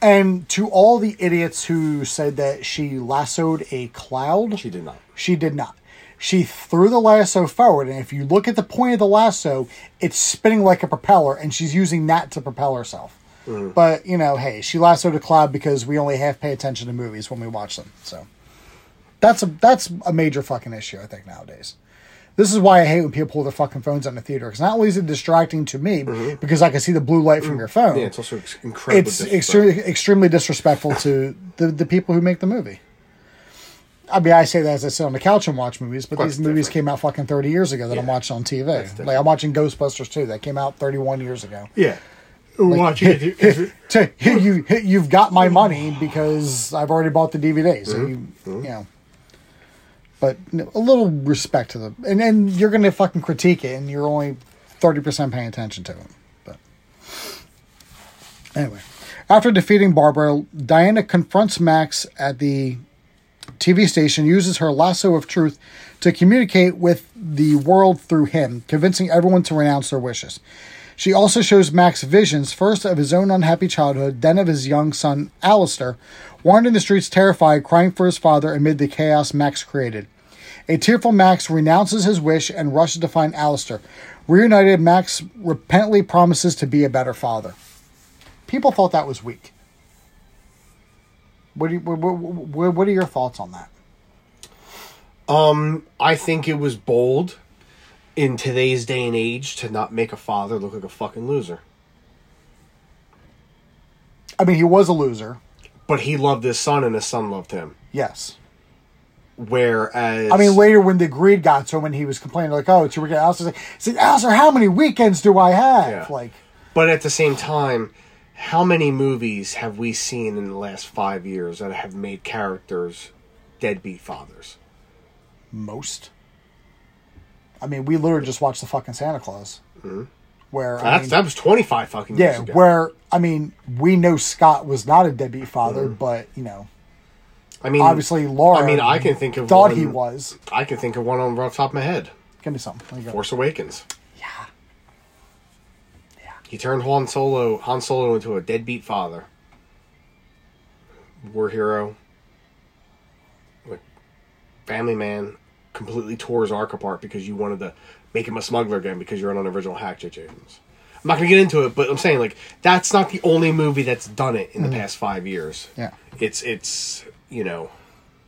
Speaker 2: And to all the idiots who said that she lassoed a cloud,
Speaker 1: She did not.
Speaker 2: She did not. She threw the lasso forward, and if you look at the point of the lasso, it's spinning like a propeller, and she's using that to propel herself. Mm. But you know, hey, she lassoed a cloud because we only half pay attention to movies when we watch them. So that's a that's a major fucking issue, I think nowadays. This is why I hate when people pull their fucking phones out in the theater because not only is it distracting to me mm-hmm. because I can see the blue light from mm. your phone,
Speaker 1: Yeah, it's also incredibly.
Speaker 2: it's extremely extremely disrespectful to the, the people who make the movie. I mean, I say that as I sit on the couch and watch movies, but these movies
Speaker 1: different.
Speaker 2: came out fucking thirty years ago that I'm watching on TV. Like I'm watching Ghostbusters too, that came out thirty one years ago.
Speaker 1: Yeah. Watching it. (laughs)
Speaker 2: To- (laughs) you you've got my money because I've already bought the DVD, so you
Speaker 1: Mm-hmm.
Speaker 2: you know. But a little respect to them, and then you're gonna fucking critique it, and you're only thirty percent paying attention to it. But anyway, after defeating Barbara, Diana confronts Max at the TV station, uses her lasso of truth to communicate with the world through him, convincing everyone to renounce their wishes. She also shows Max visions, first of his own unhappy childhood, then of his young son, Alistair, wandering the streets terrified, crying for his father amid the chaos Max created. A tearful Max renounces his wish and rushes to find Alistair. Reunited, Max repentantly promises to be a better father. People thought that was weak. What, you, what, what, what are your thoughts on that?
Speaker 1: Um, I think it was bold in today's day and age to not make a father look like a fucking loser.
Speaker 2: I mean, he was a loser.
Speaker 1: But he loved his son, and his son loved him.
Speaker 2: Yes.
Speaker 1: Whereas,
Speaker 2: I mean, later when the greed got to him and he was complaining, like, oh, it's your weekend. Alistair's like, said, Alistair, how many weekends do I have?
Speaker 1: Yeah.
Speaker 2: Like,
Speaker 1: but at the same time, how many movies have we seen in the last five years that have made characters deadbeat fathers?
Speaker 2: Most. I mean, we literally just watched the fucking Santa Claus. Where I
Speaker 1: That's,
Speaker 2: mean,
Speaker 1: that was twenty five fucking years
Speaker 2: yeah, where I mean, we know Scott was not a deadbeat father,
Speaker 1: Mm-hmm.
Speaker 2: but you know,
Speaker 1: I mean,
Speaker 2: obviously Laura.
Speaker 1: I mean, I can think of
Speaker 2: thought
Speaker 1: one,
Speaker 2: he was.
Speaker 1: I can think of one on the top of my head.
Speaker 2: Give me something. There you go.
Speaker 1: Force Awakens. He turned Han Solo Han Solo into a deadbeat father. War hero. Like family man completely tore his arc apart because you wanted to make him a smuggler again because you're an unoriginal hack. Abrams. I'm not gonna get into it, but I'm saying like that's not the only movie that's done it in the mm. past five years.
Speaker 2: Yeah.
Speaker 1: It's it's you know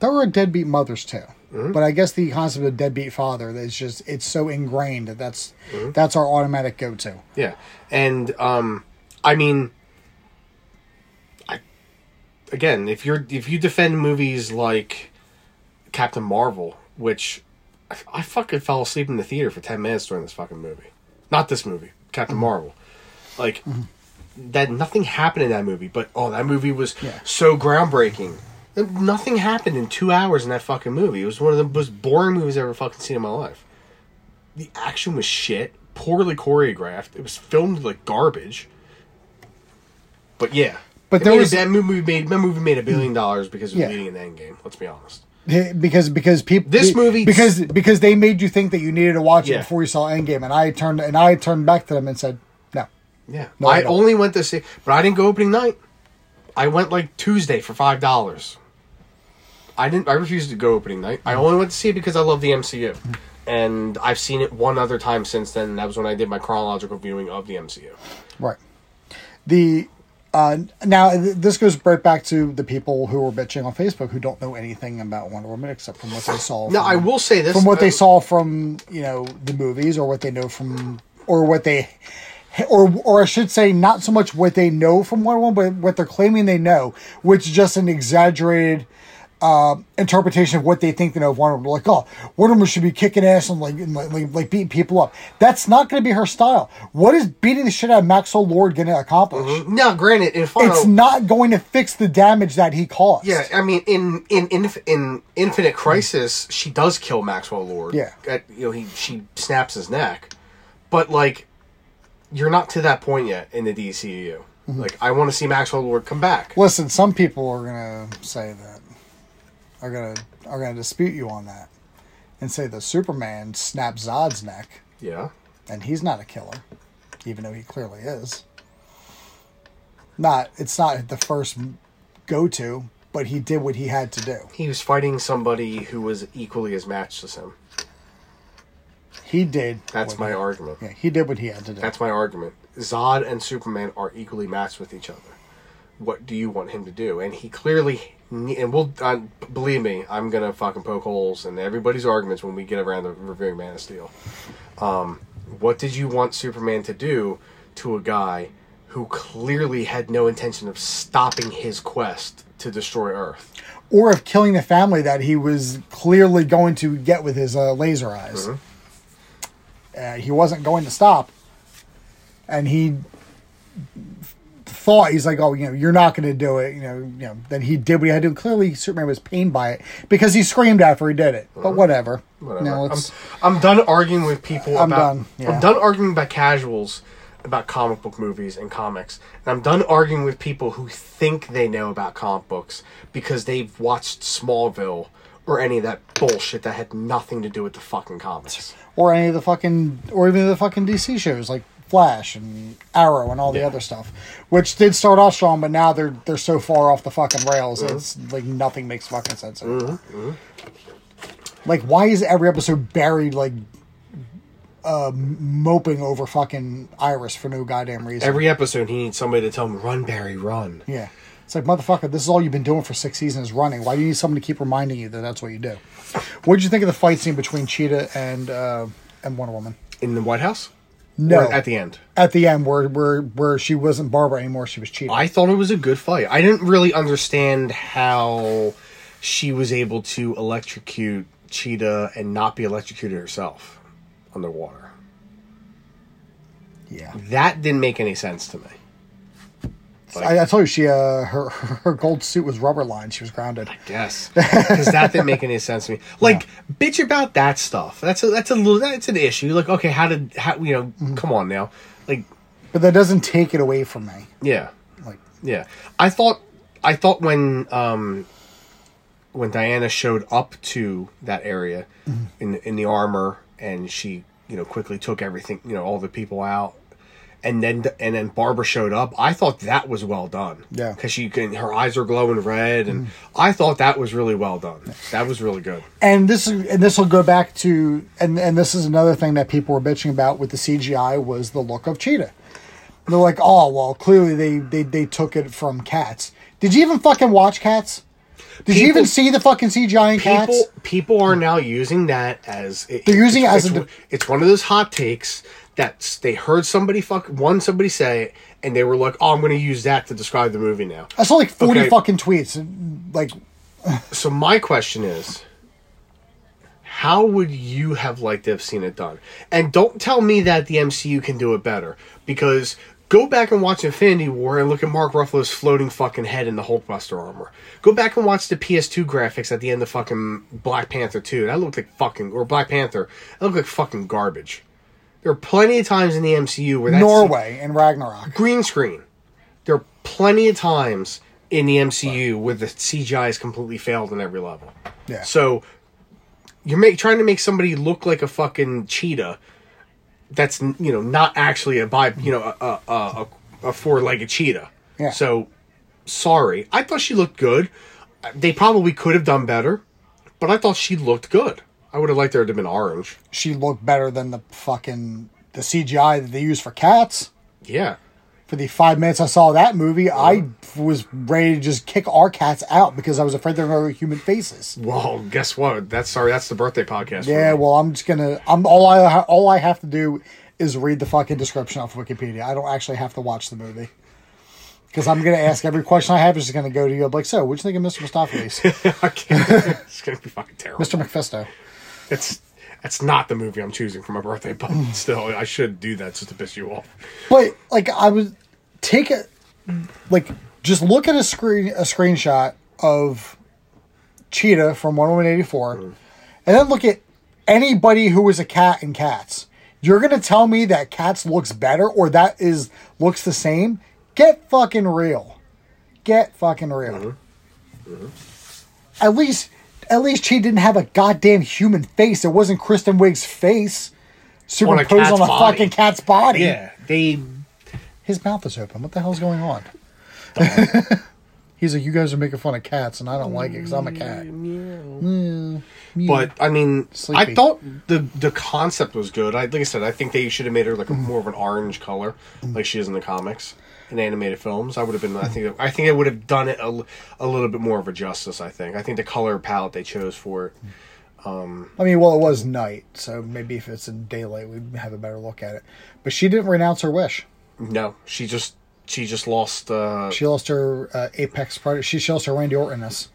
Speaker 2: There were deadbeat mothers too,
Speaker 1: Mm-hmm.
Speaker 2: but I guess the concept of deadbeat father is just it's so ingrained that that's
Speaker 1: Mm-hmm.
Speaker 2: that's our automatic go to.
Speaker 1: Yeah, and um, I mean, I again, if you're if you defend movies like Captain Marvel, which I, I fucking fell asleep in the theater for ten minutes during this fucking movie, not this movie, Captain Marvel, like that. Nothing happened in that movie, but oh, that movie was
Speaker 2: Yeah.
Speaker 1: so groundbreaking. Nothing happened in two hours in that fucking movie. It was one of the most boring movies I've ever fucking seen in my life the action was shit, poorly choreographed. It was filmed like garbage. But yeah,
Speaker 2: But there
Speaker 1: a-
Speaker 2: was-
Speaker 1: that movie made that movie made a billion hmm. dollars because it was
Speaker 2: Yeah.
Speaker 1: leading in the end game. Let's be honest.
Speaker 2: because because people
Speaker 1: This movie-
Speaker 2: because because they made you think that you needed to watch
Speaker 1: Yeah.
Speaker 2: it before you saw Endgame, and I turned and I turned back to them and said no.
Speaker 1: Yeah,
Speaker 2: No, I
Speaker 1: I only went to see, but I didn't go opening night. I went like Tuesday for five dollars. I didn't. I refused to go opening night. I only went to see it because I love the MCU, and I've seen it one other time since then. That was when I did my chronological viewing of the MCU.
Speaker 2: Right. The uh, now th- this goes right back to the people who were bitching on Facebook who don't know anything about Wonder Woman except from what they saw.
Speaker 1: No,
Speaker 2: from-
Speaker 1: I will say this
Speaker 2: from what
Speaker 1: uh,
Speaker 2: they saw from you know the movies or what they know from or what they or or I should say not so much what they know from Wonder Woman, but what they're claiming they know, which is just an exaggerated uh, interpretation of what they think they know of Wonder Woman. Like, oh, Wonder Woman should be kicking ass and like and, like, like, beating people up. That's not going to be her style. What is beating the shit out of Maxwell Lord going to accomplish?
Speaker 1: Now, granted,
Speaker 2: It's not going to fix the damage that he caused.
Speaker 1: Yeah, I mean, in in in, in Infinite Crisis, she does kill Maxwell Lord.
Speaker 2: Yeah.
Speaker 1: At- you know, he she snaps his neck, but like, you're not to that point yet in the DCU. Mm-hmm. Like, I want to see Maxwell Lord come back.
Speaker 2: Listen, some people are gonna say that are gonna are gonna dispute you on that and say the Superman snapped Zod's neck
Speaker 1: Yeah,
Speaker 2: and he's not a killer, even though he clearly is. Not it's not the first go to, but he did what he had to do.
Speaker 1: he was fighting somebody who was equally as matched as him.
Speaker 2: He did.
Speaker 1: That's my
Speaker 2: he,
Speaker 1: argument.
Speaker 2: Yeah, he did what he had to do.
Speaker 1: That's my argument. Zod and Superman are equally matched with each other. What do you want him to do? And he clearly, and we'll uh, believe me, I'm gonna fucking poke holes in everybody's arguments when we get around to reviewing Man of Steel. Um, what did you want Superman to do to a guy who clearly had no intention of stopping his quest to destroy Earth?
Speaker 2: or of killing the family that he was clearly going to get with his uh, laser eyes. Uh, he wasn't going to stop, and he thought he's like, "Oh, you know, you're not going to do it." You know, you know. Then he did what he had to. do. Clearly, Superman was pained by it because he screamed after he did it. But whatever.
Speaker 1: Whatever.
Speaker 2: No,
Speaker 1: I'm, I'm done arguing with people
Speaker 2: I'm
Speaker 1: about.
Speaker 2: done, yeah.
Speaker 1: I'm done arguing about casuals about comic book movies and comics. And I'm done arguing with people who think they know about comic books because they've watched Smallville or any of that bullshit that had nothing to do with the fucking comics.
Speaker 2: Or any of the fucking or even the fucking DC shows like Flash and Arrow and all the
Speaker 1: Yeah.
Speaker 2: other stuff, which did start off strong, but now they're they're so far off the fucking rails.
Speaker 1: Mm-hmm.
Speaker 2: It's like nothing makes fucking sense anymore. Like, why is every episode Barry like uh, moping over fucking Iris for no goddamn reason?
Speaker 1: Every episode, he needs somebody to tell him, "Run, Barry, run."
Speaker 2: yeah. It's like motherfucker. This is all you've been doing for six seasons running. Why do you need someone to keep reminding you that that's what you do? What did you think of the fight scene between Cheetah and uh, and Wonder Woman?
Speaker 1: In the White House?
Speaker 2: No,
Speaker 1: Or at the end?
Speaker 2: at the end where where where she wasn't Barbara anymore, she was Cheetah.
Speaker 1: I thought it was a good fight. I didn't really understand how she was able to electrocute Cheetah and not be electrocuted herself underwater.
Speaker 2: yeah,
Speaker 1: That didn't make any sense to me. Like,
Speaker 2: I, I told you she uh her (laughs) her gold suit was rubber lined. She was grounded.
Speaker 1: Yes, because that didn't make any sense to me. (laughs) Like, bitch about that stuff. That's a that's a little that's an issue. Like, okay, how did how you know?
Speaker 2: Mm-hmm.
Speaker 1: Come on now, like,
Speaker 2: But that doesn't take it away from me.
Speaker 1: yeah,
Speaker 2: Like
Speaker 1: yeah. I thought I thought when um when Diana showed up to that area
Speaker 2: Mm-hmm.
Speaker 1: in in the armor and she you know quickly took everything you know all the people out. And then and then Barbara showed up. I thought that was well done.
Speaker 2: Yeah.
Speaker 1: Because she can. Her eyes are glowing red, and I thought that was really well done. That was really good.
Speaker 2: and this is and this will go back to and and this is another thing that people were bitching about with the CGI was the look of Cheetah. They're like, oh well, clearly they they they took it from Cats. Did you even fucking watch Cats? Did you even see the fucking CGI in Cats?
Speaker 1: people people are now using that as it,
Speaker 2: They're using it as
Speaker 1: it's,
Speaker 2: a-
Speaker 1: it's one of those hot takes that they heard somebody fuck one somebody say it and they were like oh i'm going to use that to describe the movie now
Speaker 2: I saw like forty
Speaker 1: Okay.
Speaker 2: fucking tweets. Like,
Speaker 1: so my question is how would you have liked to have seen it done and don't tell me that the mcu can do it better because go back and watch infinity war and look at mark ruffalo's floating fucking head in the hulkbuster armor go back and watch the ps2 graphics at the end of fucking black panther 2 that looked like fucking or black panther that looked like fucking garbage there are plenty of times in the mcu where that's
Speaker 2: Norway and Ragnarok.
Speaker 1: green screen. There are plenty of times in the MCU where the CGI has completely failed on every level.
Speaker 2: Yeah.
Speaker 1: So you're make, trying to make somebody look like a fucking cheetah. That's you know not actually a bi you know a a, a, a four legged cheetah.
Speaker 2: Yeah.
Speaker 1: So sorry, I thought she looked good. They probably could have done better, but I thought she looked good. I would have liked her to have been orange.
Speaker 2: She looked better than the fucking the CGI that they use for Cats.
Speaker 1: Yeah.
Speaker 2: For the five minutes I saw that movie, uh-huh. I was ready to just kick our cats out because I was afraid they were human faces.
Speaker 1: Well, guess what? That's sorry. That's the birthday podcast. for
Speaker 2: Yeah, well, I'm just gonna. I'm all I all I have to do is read the fucking description off Wikipedia. I don't actually have to watch the movie because I'm gonna ask every question I have is just gonna go to you. I'm like, so, what do you think of Mr.
Speaker 1: Mistoffelees, (laughs) (laughs) it's gonna be fucking terrible.
Speaker 2: Mr. Mephisto?
Speaker 1: It's it's not the movie I'm choosing for my birthday, but
Speaker 2: Mm.
Speaker 1: still, I should do that just to piss you off.
Speaker 2: But like, I was take it, like, just look at a screen a screenshot of Cheetah from Wonder Woman eighty four, mm. and then look at anybody who was a cat in Cats. You're gonna tell me that Cats looks better or that is looks the same? Get fucking real. Get fucking real. Mm-hmm. Mm-hmm. At least, at least she didn't have a goddamn human face. It wasn't Kristen Wiig's face superimposed
Speaker 1: cat's
Speaker 2: on a fucking cat's body.
Speaker 1: Yeah, they.
Speaker 2: His mouth is open. What the hell's going on? (laughs) He's like, you guys are making fun of cats, and I don't like it because I'm a cat.
Speaker 1: But I mean,
Speaker 2: Sleepy.
Speaker 1: I thought the the concept was good. I like I said, I think they should have made her like a
Speaker 2: Mm.
Speaker 1: more of an orange color, like she is in the comics in animated films. I would have been. I think. I think it would have done it a little bit more of a justice. I think. I think the color palette they chose for it.
Speaker 2: I mean, well, it was night, so maybe if it's in daylight, we'd have a better look at it. But she didn't renounce her wish.
Speaker 1: No, she just she just lost. uh
Speaker 2: She lost her uh, apex part. She she lost her Randy Ortonness.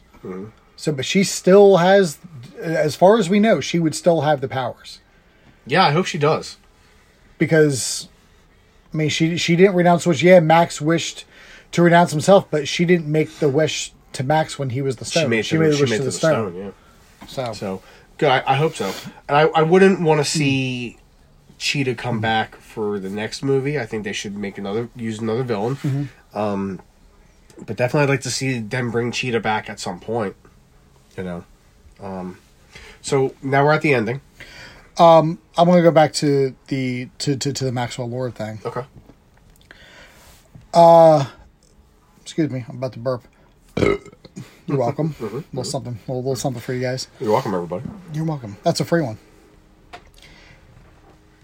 Speaker 2: So, but she still has, as far as we know, she would still have the powers
Speaker 1: Yeah, I hope she does.
Speaker 2: because, I mean, she she didn't renounce wish. Yeah, Max wished to renounce himself, but she didn't make the wish to Max when he was the stone.
Speaker 1: She made,
Speaker 2: she
Speaker 1: the,
Speaker 2: made the wish to the,
Speaker 1: the
Speaker 2: stone.
Speaker 1: stone. Yeah.
Speaker 2: So,
Speaker 1: So good. I, I hope so. And I, I wouldn't want to see Cheetah come back for the next movie. I think they should make another use another villain. Um, but definitely, I'd like to see them bring Cheetah back at some point. You know. Um, so now we're at the ending.
Speaker 2: I'm going to go back to the to, to, to the Maxwell Lord thing.
Speaker 1: Okay.
Speaker 2: Uh, Excuse me, I'm about to burp. Uh. You're welcome. A (laughs) mm-hmm. little something, a little, something for you guys.
Speaker 1: You're welcome, everybody.
Speaker 2: You're welcome. That's a free one.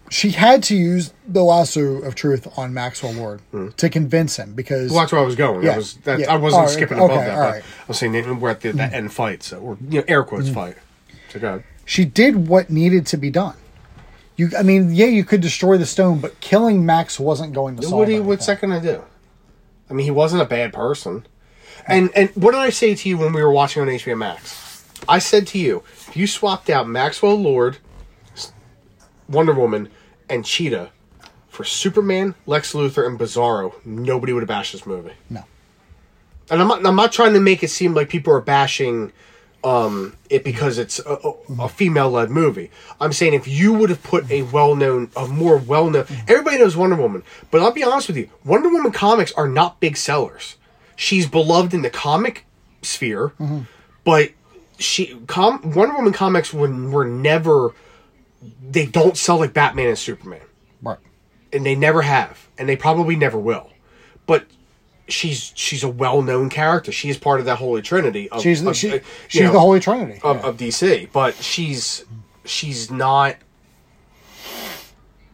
Speaker 2: She had to use the lasso of truth on Maxwell Lord hmm. to convince him because
Speaker 1: Well, that's where I was going.
Speaker 2: Yeah,
Speaker 1: I was. That,
Speaker 2: yeah.
Speaker 1: I wasn't skipping
Speaker 2: okay,
Speaker 1: above that.
Speaker 2: right.
Speaker 1: I was saying that we're at the, the hmm. end fight, so or you know, air quotes hmm. fight. So go ahead.
Speaker 2: She did what needed to be done. You, I mean, yeah, you could destroy the stone, but killing Max wasn't going to solve
Speaker 1: What do you,
Speaker 2: anything.
Speaker 1: what's that going to do? I mean, he wasn't a bad person. And and what did I say to you when we were watching on HBO Max? I said to you, if you swapped out Maxwell Lord, Wonder Woman, and Cheetah for Superman, Lex Luthor, and Bizarro, nobody would have bashed this movie.
Speaker 2: No.
Speaker 1: And I'm not, I'm not trying to make it seem like people are bashing um, it because it's a, a, female-led movie. I'm saying if you would have put a well-known, a more well-known, everybody knows Wonder Woman, but I'll be honest with you, Wonder Woman comics are not big sellers. She's beloved in the comic sphere, but she com, Wonder Woman comics were were never. They don't sell like Batman and Superman
Speaker 2: Right.
Speaker 1: and they never have, and they probably never will. But she's she's a well known character. She is part of that holy trinity. Of,
Speaker 2: She's the,
Speaker 1: of,
Speaker 2: she,
Speaker 1: uh,
Speaker 2: she's
Speaker 1: know,
Speaker 2: the Holy Trinity.
Speaker 1: of,
Speaker 2: Yeah.
Speaker 1: of DC. But she's she's not.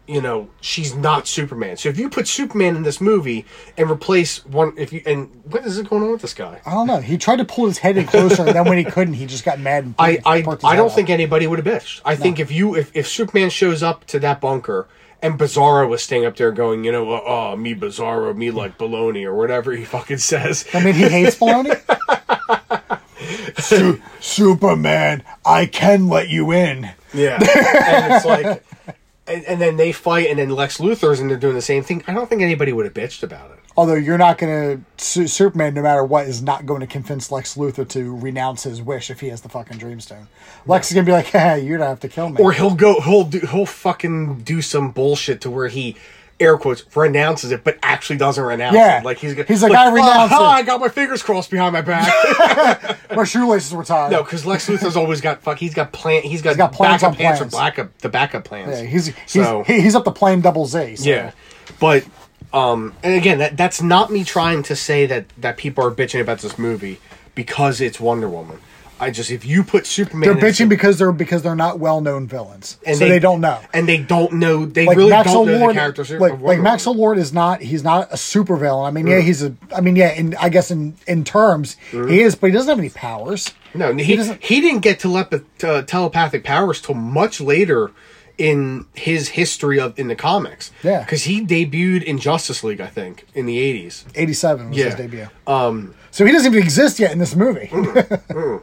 Speaker 1: You know, she's not Superman. So if you put Superman in this movie and replace one, if you and what is it going on with this guy?
Speaker 2: I don't know. He tried to pull his head in closer, and then when he (laughs) couldn't, he just got mad. And
Speaker 1: I I, I don't
Speaker 2: up.
Speaker 1: think anybody would have bitched. I think if you if, if Superman shows up to that bunker and Bizarro was staying up there going, you know, oh, me Bizarro, me like baloney or whatever he fucking says.
Speaker 2: I mean, he hates (laughs) baloney. Su- Superman, I can let you in.
Speaker 1: Yeah, and it's like, and, and then they fight, and then Lex Luthor's and they're doing the same thing. I don't think anybody would have bitched about it.
Speaker 2: Although you're not going to, Su- Superman, no matter what, is not going to convince Lex Luthor to renounce his wish if he has the fucking Dreamstone. Lex is going to be like, hey, you're going to have to kill me.
Speaker 1: Or he'll go, he'll do, he'll fucking do some bullshit to where he. Air quotes renounces it, but actually doesn't renounce
Speaker 2: Yeah.
Speaker 1: it. Like he's
Speaker 2: He's like, "I renounce
Speaker 1: "Oh,
Speaker 2: it."
Speaker 1: I got my fingers crossed behind my back. (laughs)
Speaker 2: My shoelaces were tied.
Speaker 1: No, because Lex Luthor's always got fuck. He's got plan. He's got,
Speaker 2: got plans
Speaker 1: backup
Speaker 2: on
Speaker 1: plans,
Speaker 2: plans.
Speaker 1: for backup the backup plans.
Speaker 2: Yeah, he's, he's,
Speaker 1: so
Speaker 2: he- he's up to playing double Z. so-
Speaker 1: yeah, but um, and again, that that's not me trying to say that that people are bitching about this movie because it's Wonder Woman. I just if you put Superman,
Speaker 2: They're
Speaker 1: in
Speaker 2: bitching because they're because they're not well known villains,
Speaker 1: and
Speaker 2: so they, don't know.
Speaker 1: and they don't know. They
Speaker 2: Like
Speaker 1: really
Speaker 2: Max
Speaker 1: don't know the
Speaker 2: Lord,
Speaker 1: characters.
Speaker 2: like like Max
Speaker 1: Woman.
Speaker 2: Lord is not he's not a super villain. I mean, yeah, he's a. I mean, yeah, in I guess in in terms he is, but he doesn't have any powers.
Speaker 1: No, he
Speaker 2: he
Speaker 1: he,
Speaker 2: doesn't- He
Speaker 1: didn't get telepath- uh, telepathic powers till much later in his history of in the comics.
Speaker 2: Yeah.
Speaker 1: because he debuted in Justice League, I think, in the eighties.
Speaker 2: Eighty seven was his debut. Um, so he doesn't even exist yet in this movie. (laughs)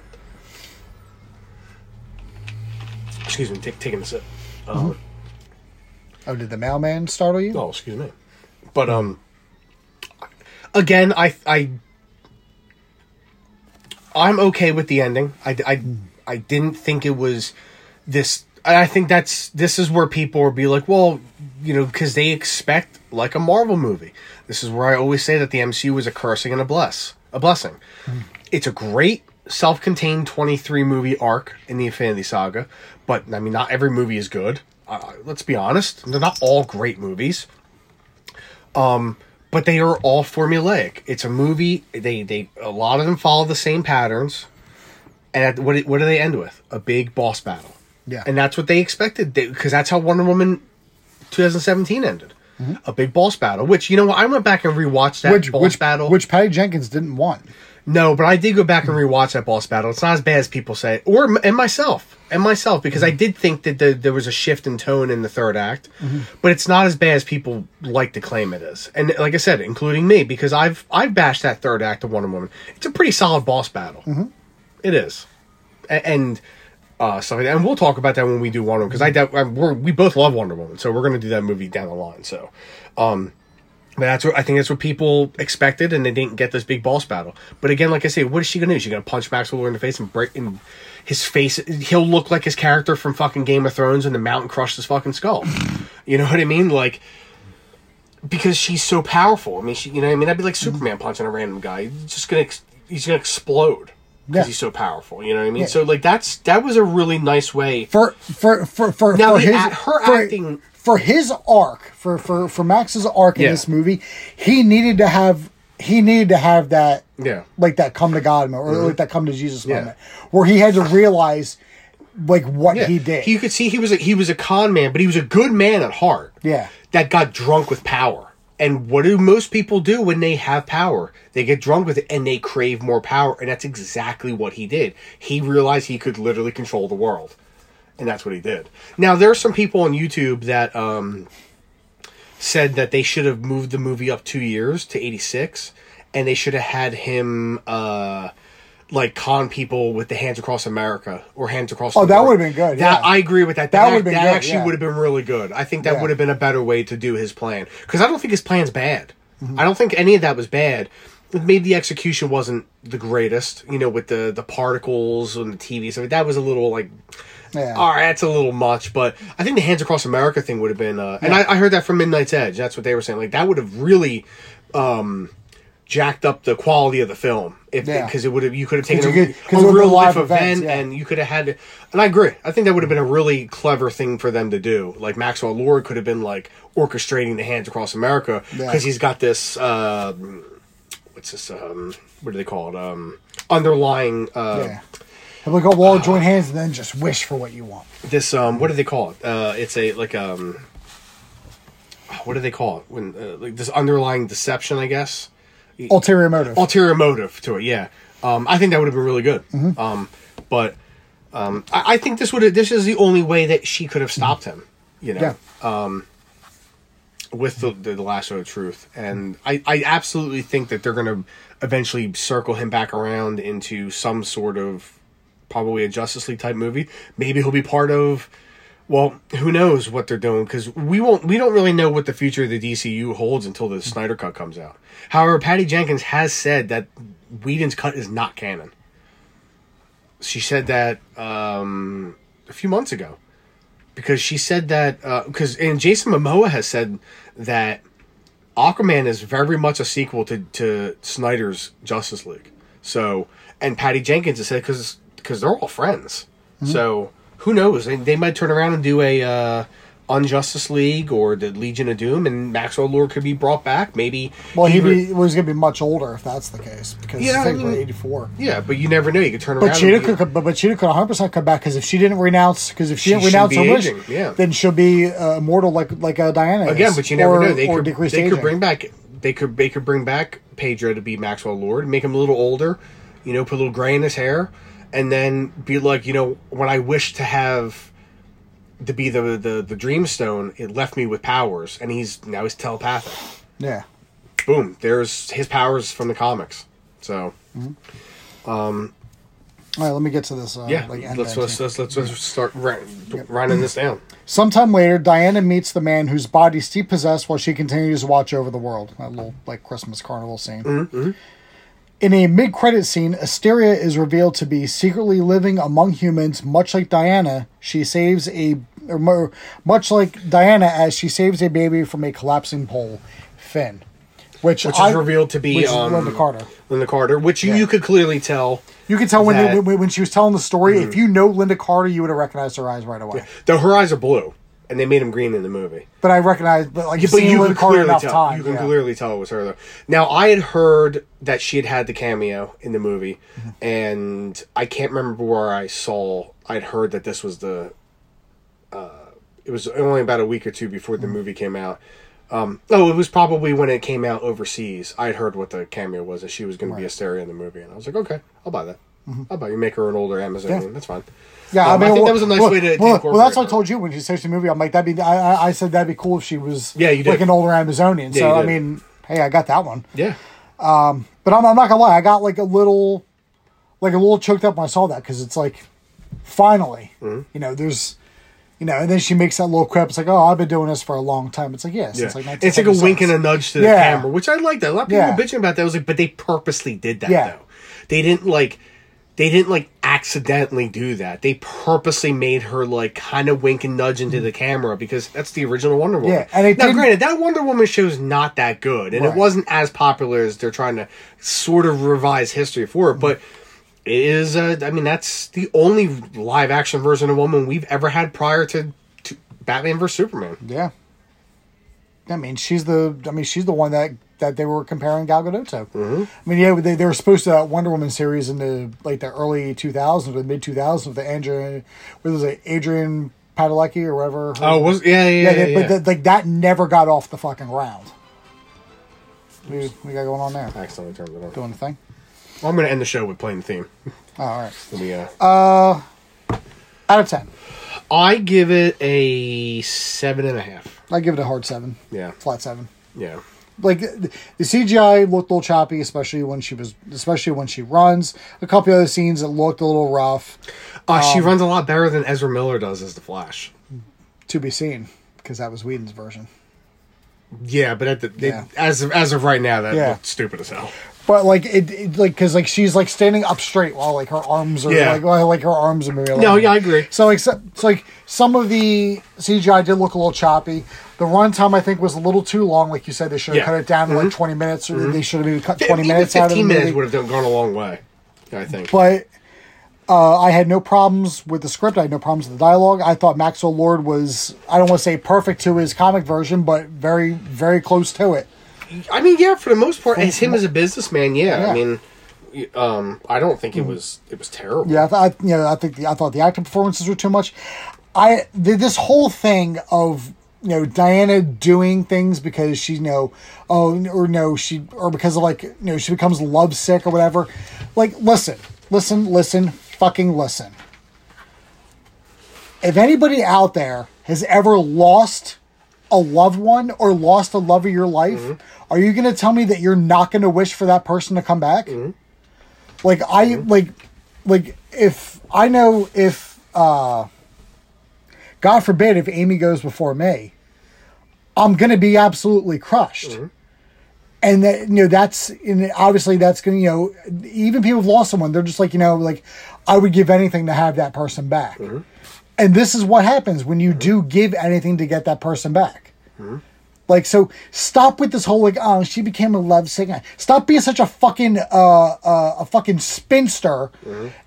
Speaker 1: Excuse me, take, taking a sip. Um,
Speaker 2: oh, did the mailman startle you?
Speaker 1: Oh, excuse me. But um, again, I I I'm okay with the ending. I I I didn't think it was this. I think that's this is where people will be like, well, you know, because they expect like a Marvel movie. This is where I always say that the MCU is a cursing and a bless, a blessing. It's a great self-contained 23 movie arc in the Infinity Saga, but I mean, not every movie is good. Uh, let's be honest; they're not all great movies but they are all formulaic. It's a movie. They they a lot of them follow the same patterns. And at, what what do they end with? A big boss battle.
Speaker 2: Yeah.
Speaker 1: and that's what they expected because that's how Wonder Woman 2017 ended. Mm-hmm. A big boss battle. Which you know what? I went back and rewatched that
Speaker 2: which
Speaker 1: boss
Speaker 2: which
Speaker 1: battle.
Speaker 2: which Patty Jenkins didn't want.
Speaker 1: No, but I did go back and rewatch that boss battle. It's not as bad as people say, or and myself and myself because mm-hmm. I did think that the, there was a shift in tone in the third act, mm-hmm. but it's not as bad as people like to claim it is. And like I said, including me, because I've I've bashed that third act of Wonder Woman. It's a pretty solid boss battle. It is, A- and uh, stuff like that. And we'll talk about that when we do Wonder Woman because I, doubt- we both love Wonder Woman, so we're going to do that movie down the line. So. um but that's what I think. That's what people expected, and they didn't get this big boss battle. But again, like I say, what is she gonna do? She gonna punch Max Lord in the face and break in his face? He'll look like his character from fucking Game of Thrones, and the mountain crushed his fucking skull. (laughs) You know what I mean? Like because she's so powerful. I mean, she, you know, I mean, that'd be like Superman punching a random guy. He's just gonna, he's gonna explode because
Speaker 2: Yeah.
Speaker 1: he's so powerful. You know what I mean? So like that's that was a really nice way.
Speaker 2: for for for for,
Speaker 1: Now
Speaker 2: for
Speaker 1: the
Speaker 2: his
Speaker 1: act- her
Speaker 2: for,
Speaker 1: acting-
Speaker 2: for his arc for for for Max's arc in
Speaker 1: Yeah.
Speaker 2: this movie, he needed to have he needed to have that
Speaker 1: Yeah. Mm-hmm.
Speaker 2: like that come to God moment or like that come to Jesus
Speaker 1: Yeah.
Speaker 2: moment where he had to realize like what
Speaker 1: Yeah.
Speaker 2: he did.
Speaker 1: You could see he was a, he was a con man, but he was a good man at heart.
Speaker 2: Yeah.
Speaker 1: That got drunk with power. And what do most people do when they have power? They get drunk with it and they crave more power. And that's exactly what he did. He realized he could literally control the world. And that's what he did. Now, there are some people on YouTube that um, said that they should have moved the movie up two years to 86. And they should have had him. Uh, like con people with the hands across America or hands across.
Speaker 2: Oh, that would've been good,
Speaker 1: That
Speaker 2: yeah.
Speaker 1: I agree with that.
Speaker 2: That
Speaker 1: That,
Speaker 2: would've been
Speaker 1: that
Speaker 2: good,
Speaker 1: actually
Speaker 2: yeah.
Speaker 1: would have been really good. I think that
Speaker 2: Yeah.
Speaker 1: would have been a better way to do his plan because I don't think his plan's bad.
Speaker 2: Mm-hmm.
Speaker 1: I don't think any of that was bad. Maybe the execution wasn't the greatest, you know, with the the particles and the TV. So that was a little like
Speaker 2: Yeah.
Speaker 1: all right, that's a little much, but I think the Hands Across America thing would have been, uh, and I, I heard that from Midnight's Edge. That's what they were saying. Like that would have really um, jacked up the quality of the film if
Speaker 2: Yeah.
Speaker 1: because it would have you could have taken a,
Speaker 2: could-
Speaker 1: a real life event
Speaker 2: events, yeah.
Speaker 1: and you could have had. And I agree. I think that would have been a really clever thing for them to do. Like Maxwell Lord could have been like orchestrating the Hands Across America
Speaker 2: Yeah.
Speaker 1: because he's got this. Uh, what's this? Um, what do they call it? Um, underlying. Uh,
Speaker 2: yeah. Have like, oh, we'll all join hands and then just wish for what you want.
Speaker 1: this um what do they call it uh it's a like um what do they call it when uh, like this underlying deception i guess
Speaker 2: Ulterior motive.
Speaker 1: ulterior motive to it yeah um i think that would have been really good
Speaker 2: Mm-hmm.
Speaker 1: um but um I, I think this would this is the only way that she could have stopped him you know
Speaker 2: yeah.
Speaker 1: with the, the, the lasso of truth and I, I absolutely think that they're going to eventually circle him back around into some sort of probably a justice league type movie maybe he'll be part of well who knows what they're doing because we won't we don't really know what the future of the dcu holds until the snyder cut comes out however patty jenkins has said that whedon's cut is not canon she said that um, a few months ago because she said that because and Jason Momoa has said that Aquaman is very much a sequel to to Snyder's Justice League. So and Patty Jenkins has said because because they're all friends.
Speaker 2: Mm-hmm.
Speaker 1: So who knows? They, they might turn around and do a uh, Injustice League or the Legion of Doom, and Maxwell Lord could be brought back. Maybe
Speaker 2: Well,
Speaker 1: he
Speaker 2: he'd
Speaker 1: re-
Speaker 2: be well, he's gonna be much older if that's the case because
Speaker 1: Yeah, I
Speaker 2: things were
Speaker 1: mean-
Speaker 2: eighty four.
Speaker 1: yeah, but you never know. You could turn
Speaker 2: But
Speaker 1: around.
Speaker 2: Cheetah
Speaker 1: and be-
Speaker 2: could, but, but Cheetah could 100 percent come back because if she didn't renounce, because if she,
Speaker 1: She
Speaker 2: didn't renounce so
Speaker 1: shouldn't
Speaker 2: much,
Speaker 1: be aging, yeah.
Speaker 2: then she'll be uh, immortal like like uh, Diana. is.
Speaker 1: Again, but you never
Speaker 2: or,
Speaker 1: know. They could they could bring back they could they could bring back Pedro to be Maxwell Lord, make him a little older, you know, put a little gray in his hair, and then be like, you know, when I wish to have to be the the the Dreamstone, it left me with powers, and he's now he's telepathic.
Speaker 2: Yeah,
Speaker 1: Boom, there's his powers from the comics. So
Speaker 2: all right. Let me get to this. Uh,
Speaker 1: yeah,
Speaker 2: like,
Speaker 1: let's, let's let's let's let's start ri- running this down.
Speaker 2: Sometime later, Diana meets the man whose body she possessed while she continues to watch over the world. That little like Christmas carnival scene.
Speaker 1: Mm-hmm,
Speaker 2: In a mid-credit scene, Asteria is revealed to be secretly living among humans, much like Diana. She saves a, or much like Diana, as she saves a baby from a collapsing pole, Finn, which,
Speaker 1: Which
Speaker 2: I-
Speaker 1: is revealed to be
Speaker 2: which
Speaker 1: um,
Speaker 2: Lynda Carter.
Speaker 1: Lynda Carter, which you,
Speaker 2: Yeah.
Speaker 1: you could clearly tell.
Speaker 2: You could tell when,
Speaker 1: that- Mm-hmm.
Speaker 2: when when she was telling the story. If you know Lynda Carter, you would have recognized her eyes right away.
Speaker 1: Though her eyes are blue, and they made him green in the movie.
Speaker 2: But I recognize, but like
Speaker 1: Yeah, but
Speaker 2: seen
Speaker 1: you can clearly tell.
Speaker 2: time.
Speaker 1: you can
Speaker 2: yeah.
Speaker 1: clearly tell it was her though. Now I had heard that she had had the cameo in the movie,
Speaker 2: Mm-hmm.
Speaker 1: and I can't remember where I saw. I'd heard that this was the. Uh, it was only about a week or two before
Speaker 2: Mm-hmm.
Speaker 1: the movie came out. Um, oh, it was probably when it came out overseas. I'd heard what the cameo was that she was going to be
Speaker 2: a
Speaker 1: Asteria in the movie, and I was like, okay, I'll buy that. I'll buy you. Make her an older Amazonian.
Speaker 2: Mm-hmm. Yeah.
Speaker 1: That's fine.
Speaker 2: Yeah,
Speaker 1: Um,
Speaker 2: I mean,
Speaker 1: think
Speaker 2: well,
Speaker 1: that was a nice
Speaker 2: well,
Speaker 1: way to.
Speaker 2: Well, well, that's what I told you when she searched the movie. I'm like, that'd be. I, I, I said that'd be cool if she was.
Speaker 1: Yeah, you did.
Speaker 2: like an older Amazonian.
Speaker 1: Yeah,
Speaker 2: so I mean, hey, I got that one.
Speaker 1: Yeah.
Speaker 2: But I'm, I'm not gonna lie, I got like a little, like a little choked up when I saw that because it's like, finally,
Speaker 1: Mm-hmm.
Speaker 2: you know, there's, you know, and then she makes that little quip. It's like, oh, I've been doing this for a long time. It's like, yes,
Speaker 1: Yeah.
Speaker 2: it's like
Speaker 1: it's like a wink and a nudge to the
Speaker 2: Yeah.
Speaker 1: camera, which I like that. A lot of people
Speaker 2: Yeah.
Speaker 1: were bitching about that. I was like, but they purposely did that
Speaker 2: Yeah.
Speaker 1: though. They didn't like they didn't like accidentally do that. They purposely made her like kind of wink and nudge into the camera because that's the original Wonder Woman.
Speaker 2: Yeah, and it
Speaker 1: now, granted, that Wonder Woman show show's not that good, and it wasn't as popular as they're trying to sort of revise history for it. But it is, uh, I mean, that's the only live action version of Woman we've ever had prior to, to Batman vs Superman.
Speaker 2: Yeah. I mean, she's the. I mean, she's the one that that they were comparing Gal Gadot to. Mm-hmm. I mean, yeah, they, they were supposed to that Wonder Woman series in the like the early 2000s or the mid 2000s with the Andrew, what was it, Adrian Padalecki or whatever. her-
Speaker 1: Oh, was yeah, yeah, yeah.
Speaker 2: yeah,
Speaker 1: yeah,
Speaker 2: but the, like that never got off the fucking ground. We, we got going on there.
Speaker 1: I accidentally turned it on.
Speaker 2: Doing the thing.
Speaker 1: Well, I'm going to end the show with playing the theme.
Speaker 2: Oh, all right.
Speaker 1: Let me, uh,
Speaker 2: Out of ten,
Speaker 1: I give it a seven and a half.
Speaker 2: I give it a hard seven,
Speaker 1: Yeah,
Speaker 2: flat seven.
Speaker 1: yeah.
Speaker 2: Like the CGI looked a little choppy, especially when she was, especially when she runs. A couple other scenes that looked a little rough.
Speaker 1: Uh, she
Speaker 2: Um,
Speaker 1: runs a lot better than Ezra Miller does as the Flash.
Speaker 2: To be seen, because that was Whedon's version.
Speaker 1: Yeah, but at the,
Speaker 2: Yeah.
Speaker 1: as of, as of right now, that
Speaker 2: Yeah.
Speaker 1: looked stupid as hell.
Speaker 2: But like it, it like because like she's like standing up straight while like her arms are
Speaker 1: Yeah.
Speaker 2: like like her arms are moving.
Speaker 1: No, yeah, I agree.
Speaker 2: So like so, it's like some of the CGI did look a little choppy. The runtime I think was a little too long. Like you said, they should have
Speaker 1: Yeah. Mm-hmm.
Speaker 2: cut it down to like twenty minutes, or they should have maybe cut twenty
Speaker 1: Even
Speaker 2: minutes out of the
Speaker 1: Fifteen minutes
Speaker 2: movie.
Speaker 1: would have done- gone a long way. I think.
Speaker 2: But uh, I had no problems with the script. I had no problems with the dialogue. I thought Maxwell Lord was I don't want to say perfect to his comic version, but very very close to it.
Speaker 1: I mean, yeah, for the most part, as him as a businessman, yeah.
Speaker 2: Yeah.
Speaker 1: I mean, um, I don't think it was it was terrible.
Speaker 2: Yeah, I, th- I you know I think the, I thought the acting performances were too much. I the, this whole thing of you know Diana doing things because she you know oh or no she or because of like you know she becomes lovesick or whatever. Like listen, listen, listen, fucking listen. If anybody out there has ever lost a loved one or lost a love of your life, mm-hmm. are you going to tell me that you're not going to wish for that person to come back? Mm-hmm. Like I mm-hmm. like like if I know if uh God forbid if Amy goes before me, I'm gonna be absolutely crushed. And that you know that's and obviously that's gonna you know even people who've lost someone they're just like you know like I would give anything to have that person back. And this is what happens when you do give anything to get that person back. Like so, stop with this whole like, oh, she became a love singer. Stop being such a fucking uh, uh a fucking spinster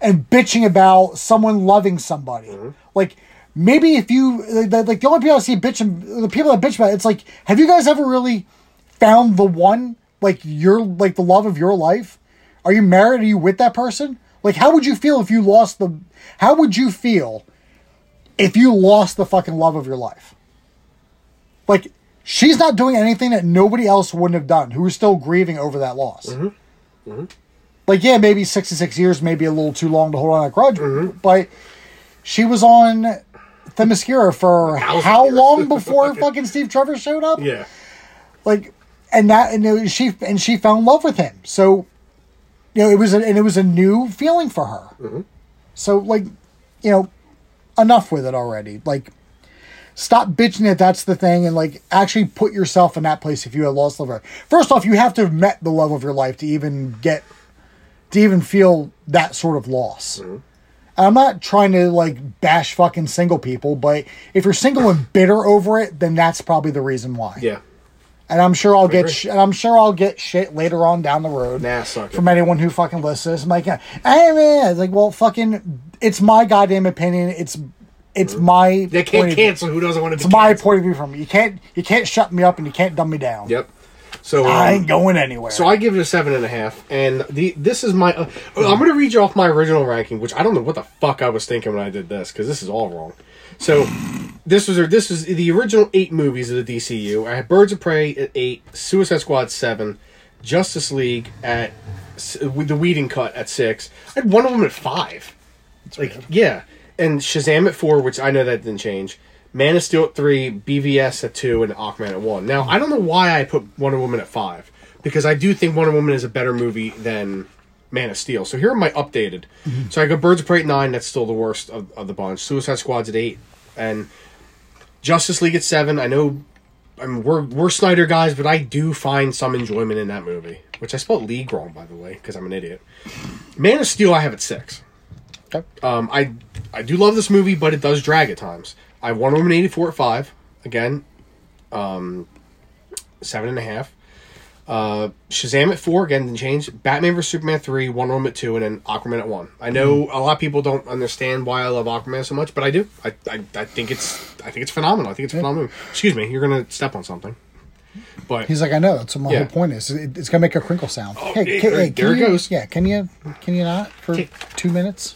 Speaker 2: and bitching about someone loving somebody. Like maybe if you like, like the only people I see bitching, the people that bitch about it, it's like, have you guys ever really found the one like your like the love of your life? Are you married? Are you with that person? Like, how would you feel if you lost the? How would you feel if you lost the fucking love of your life? Like, she's not doing anything that nobody else wouldn't have done who is still grieving over that loss. Mm-hmm. Mm-hmm. Like, yeah, maybe 66 years may be a little too long to hold on a grudge, mm-hmm. but she was on Themyscira for how
Speaker 1: years.
Speaker 2: long (laughs) before fucking Steve Trevor showed up?
Speaker 1: Yeah.
Speaker 2: like and that and she and she fell in love with him so you know it was a, and it was a new feeling for her so like you know enough with it already. Like stop bitching that that's the thing and like actually put yourself in that place if you had lost love first off you have to have met the love of your life to even get to even feel that sort of loss. And I'm not trying to like bash fucking single people, but if you're single and bitter over it, then that's probably the reason why.
Speaker 1: Yeah.
Speaker 2: And I'm sure I'll get sh- and I'm sure I'll get shit later on down the road
Speaker 1: Nah,
Speaker 2: from anyone who fucking listens. I'm like, hey man, it's like, well, fucking, it's my goddamn opinion. It's it's my.
Speaker 1: They
Speaker 2: point
Speaker 1: can't
Speaker 2: of
Speaker 1: cancel who doesn't want to
Speaker 2: It's
Speaker 1: be
Speaker 2: my
Speaker 1: canceled.
Speaker 2: point of view from it. You can't you can't shut me up and you can't dumb me down.
Speaker 1: Yep. So
Speaker 2: I
Speaker 1: um,
Speaker 2: ain't going anywhere.
Speaker 1: So I give it a seven and a half, and the this is my. Uh, I'm going to read you off my original ranking, which I don't know what the fuck I was thinking when I did this because this is all wrong. So this was this was the original eight movies of the DCU. I had Birds of Prey at eight, Suicide Squad seven, Justice League at with the Whedon cut at six. I had Wonder Woman at five. Like yeah, and Shazam at four, which I know that didn't change. Man of Steel at three, BVS at two, and Aquaman at one. Now I don't know why I put Wonder Woman at five because I do think Wonder Woman is a better movie than Man of Steel. So here are my updated. Mm-hmm. So I got Birds of Prey at nine. That's still the worst of, of the bunch. Suicide Squad's at eight, and Justice League at seven. I know. I mean, we're we're Snyder guys, but I do find some enjoyment in that movie, which I spelled League wrong, by the way, because I'm an idiot. Man of Steel, I have at six.
Speaker 2: Okay.
Speaker 1: Um, I I do love this movie, but it does drag at times. I have Wonder Woman eighty four at five. Again, um, seven and a half. Uh, Shazam at four again didn't change. Batman vs Superman three, Wonder Woman at two, and then Aquaman at one. I know a lot of people don't understand why I love Aquaman so much, but I do. I, I, I think it's I think it's phenomenal. I think it's a phenomenal. Excuse me, you're gonna step on something. But
Speaker 2: He's like, I know. That's what my
Speaker 1: Yeah.
Speaker 2: whole point is. It, it's gonna make a crinkle sound.
Speaker 1: Oh,
Speaker 2: hey,
Speaker 1: there-
Speaker 2: can,
Speaker 1: there-
Speaker 2: hey,
Speaker 1: there it
Speaker 2: you-
Speaker 1: goes.
Speaker 2: Yeah, can you? Can you not for
Speaker 1: Okay.
Speaker 2: two minutes?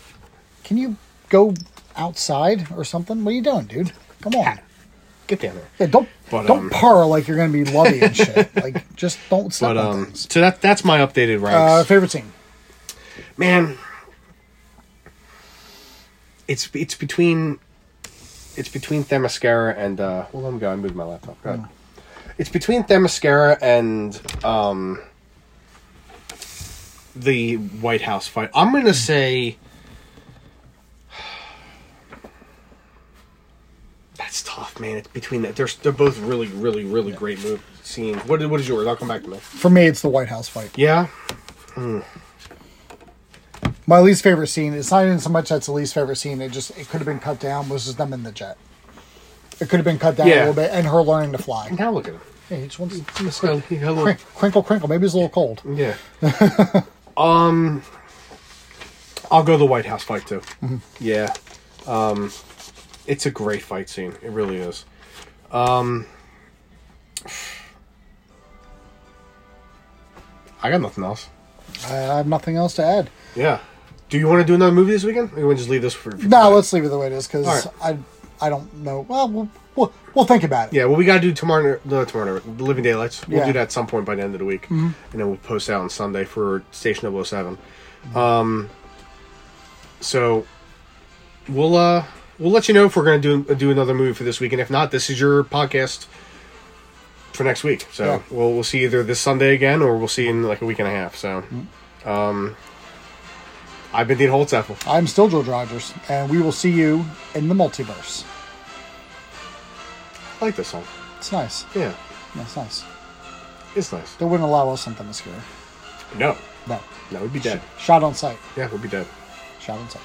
Speaker 2: Can you go outside or something? What are you doing, dude? Come on. (laughs)
Speaker 1: get down there.
Speaker 2: Yeah, don't
Speaker 1: But,
Speaker 2: don't
Speaker 1: um,
Speaker 2: purr like you're gonna be lovey and shit. (laughs) Like just don't step
Speaker 1: But
Speaker 2: on
Speaker 1: um,
Speaker 2: things.
Speaker 1: so that that's my updated ranks.
Speaker 2: Uh, favorite scene.
Speaker 1: man it's it's between it's between Themyscira and uh hold on go I moved my laptop go ahead. It's between Themyscira and um, the White House fight. I'm gonna say that's tough, man. It's between that. They're they're both really, really, really great move scenes. What what is yours? I'll come back to me.
Speaker 2: For me, it's the White House fight.
Speaker 1: Yeah,
Speaker 2: My least favorite scene. It's not even so much that's the least favorite scene. It just it could have been cut down. Was just them in the jet. It could have been cut down
Speaker 1: Yeah.
Speaker 2: a little bit, and her learning to fly.
Speaker 1: now look at him.
Speaker 2: Hey, he just wants
Speaker 1: a little-
Speaker 2: crinkle, crinkle. Maybe it's a little cold.
Speaker 1: Yeah. (laughs) um, I'll go the White House fight too. Yeah. Um, it's a great fight scene. It really is. Um, I got nothing else.
Speaker 2: I have nothing else to add.
Speaker 1: Yeah. Do you want to do another movie this weekend? Or you want to just leave this for? for
Speaker 2: No, let's leave it the way it is because
Speaker 1: All
Speaker 2: I I don't know. Well, we'll we'll, we'll think about it.
Speaker 1: Yeah, well, we got to do tomorrow. No, tomorrow. The Living Daylights. We'll
Speaker 2: Yeah.
Speaker 1: do that at some point by the end of the week, and then we'll post out on Sunday for Station 7 Um, so we'll uh we'll let you know if we're going to do do another movie for this week, and if not, this is your podcast for next week. So
Speaker 2: Yeah.
Speaker 1: we'll we'll see either this Sunday again, or we'll see in like a week and a half. So, um, I've been Dean Holtzapfel.
Speaker 2: I'm still George Rogers, and we will see you in the multiverse.
Speaker 1: I like this song.
Speaker 2: It's nice.
Speaker 1: Yeah,
Speaker 2: That's nice.
Speaker 1: it's nice.
Speaker 2: They wouldn't allow us something to scare.
Speaker 1: No,
Speaker 2: No.
Speaker 1: no, we'd be dead.
Speaker 2: Shot on sight.
Speaker 1: Yeah, we'd be dead.
Speaker 2: Shot on sight.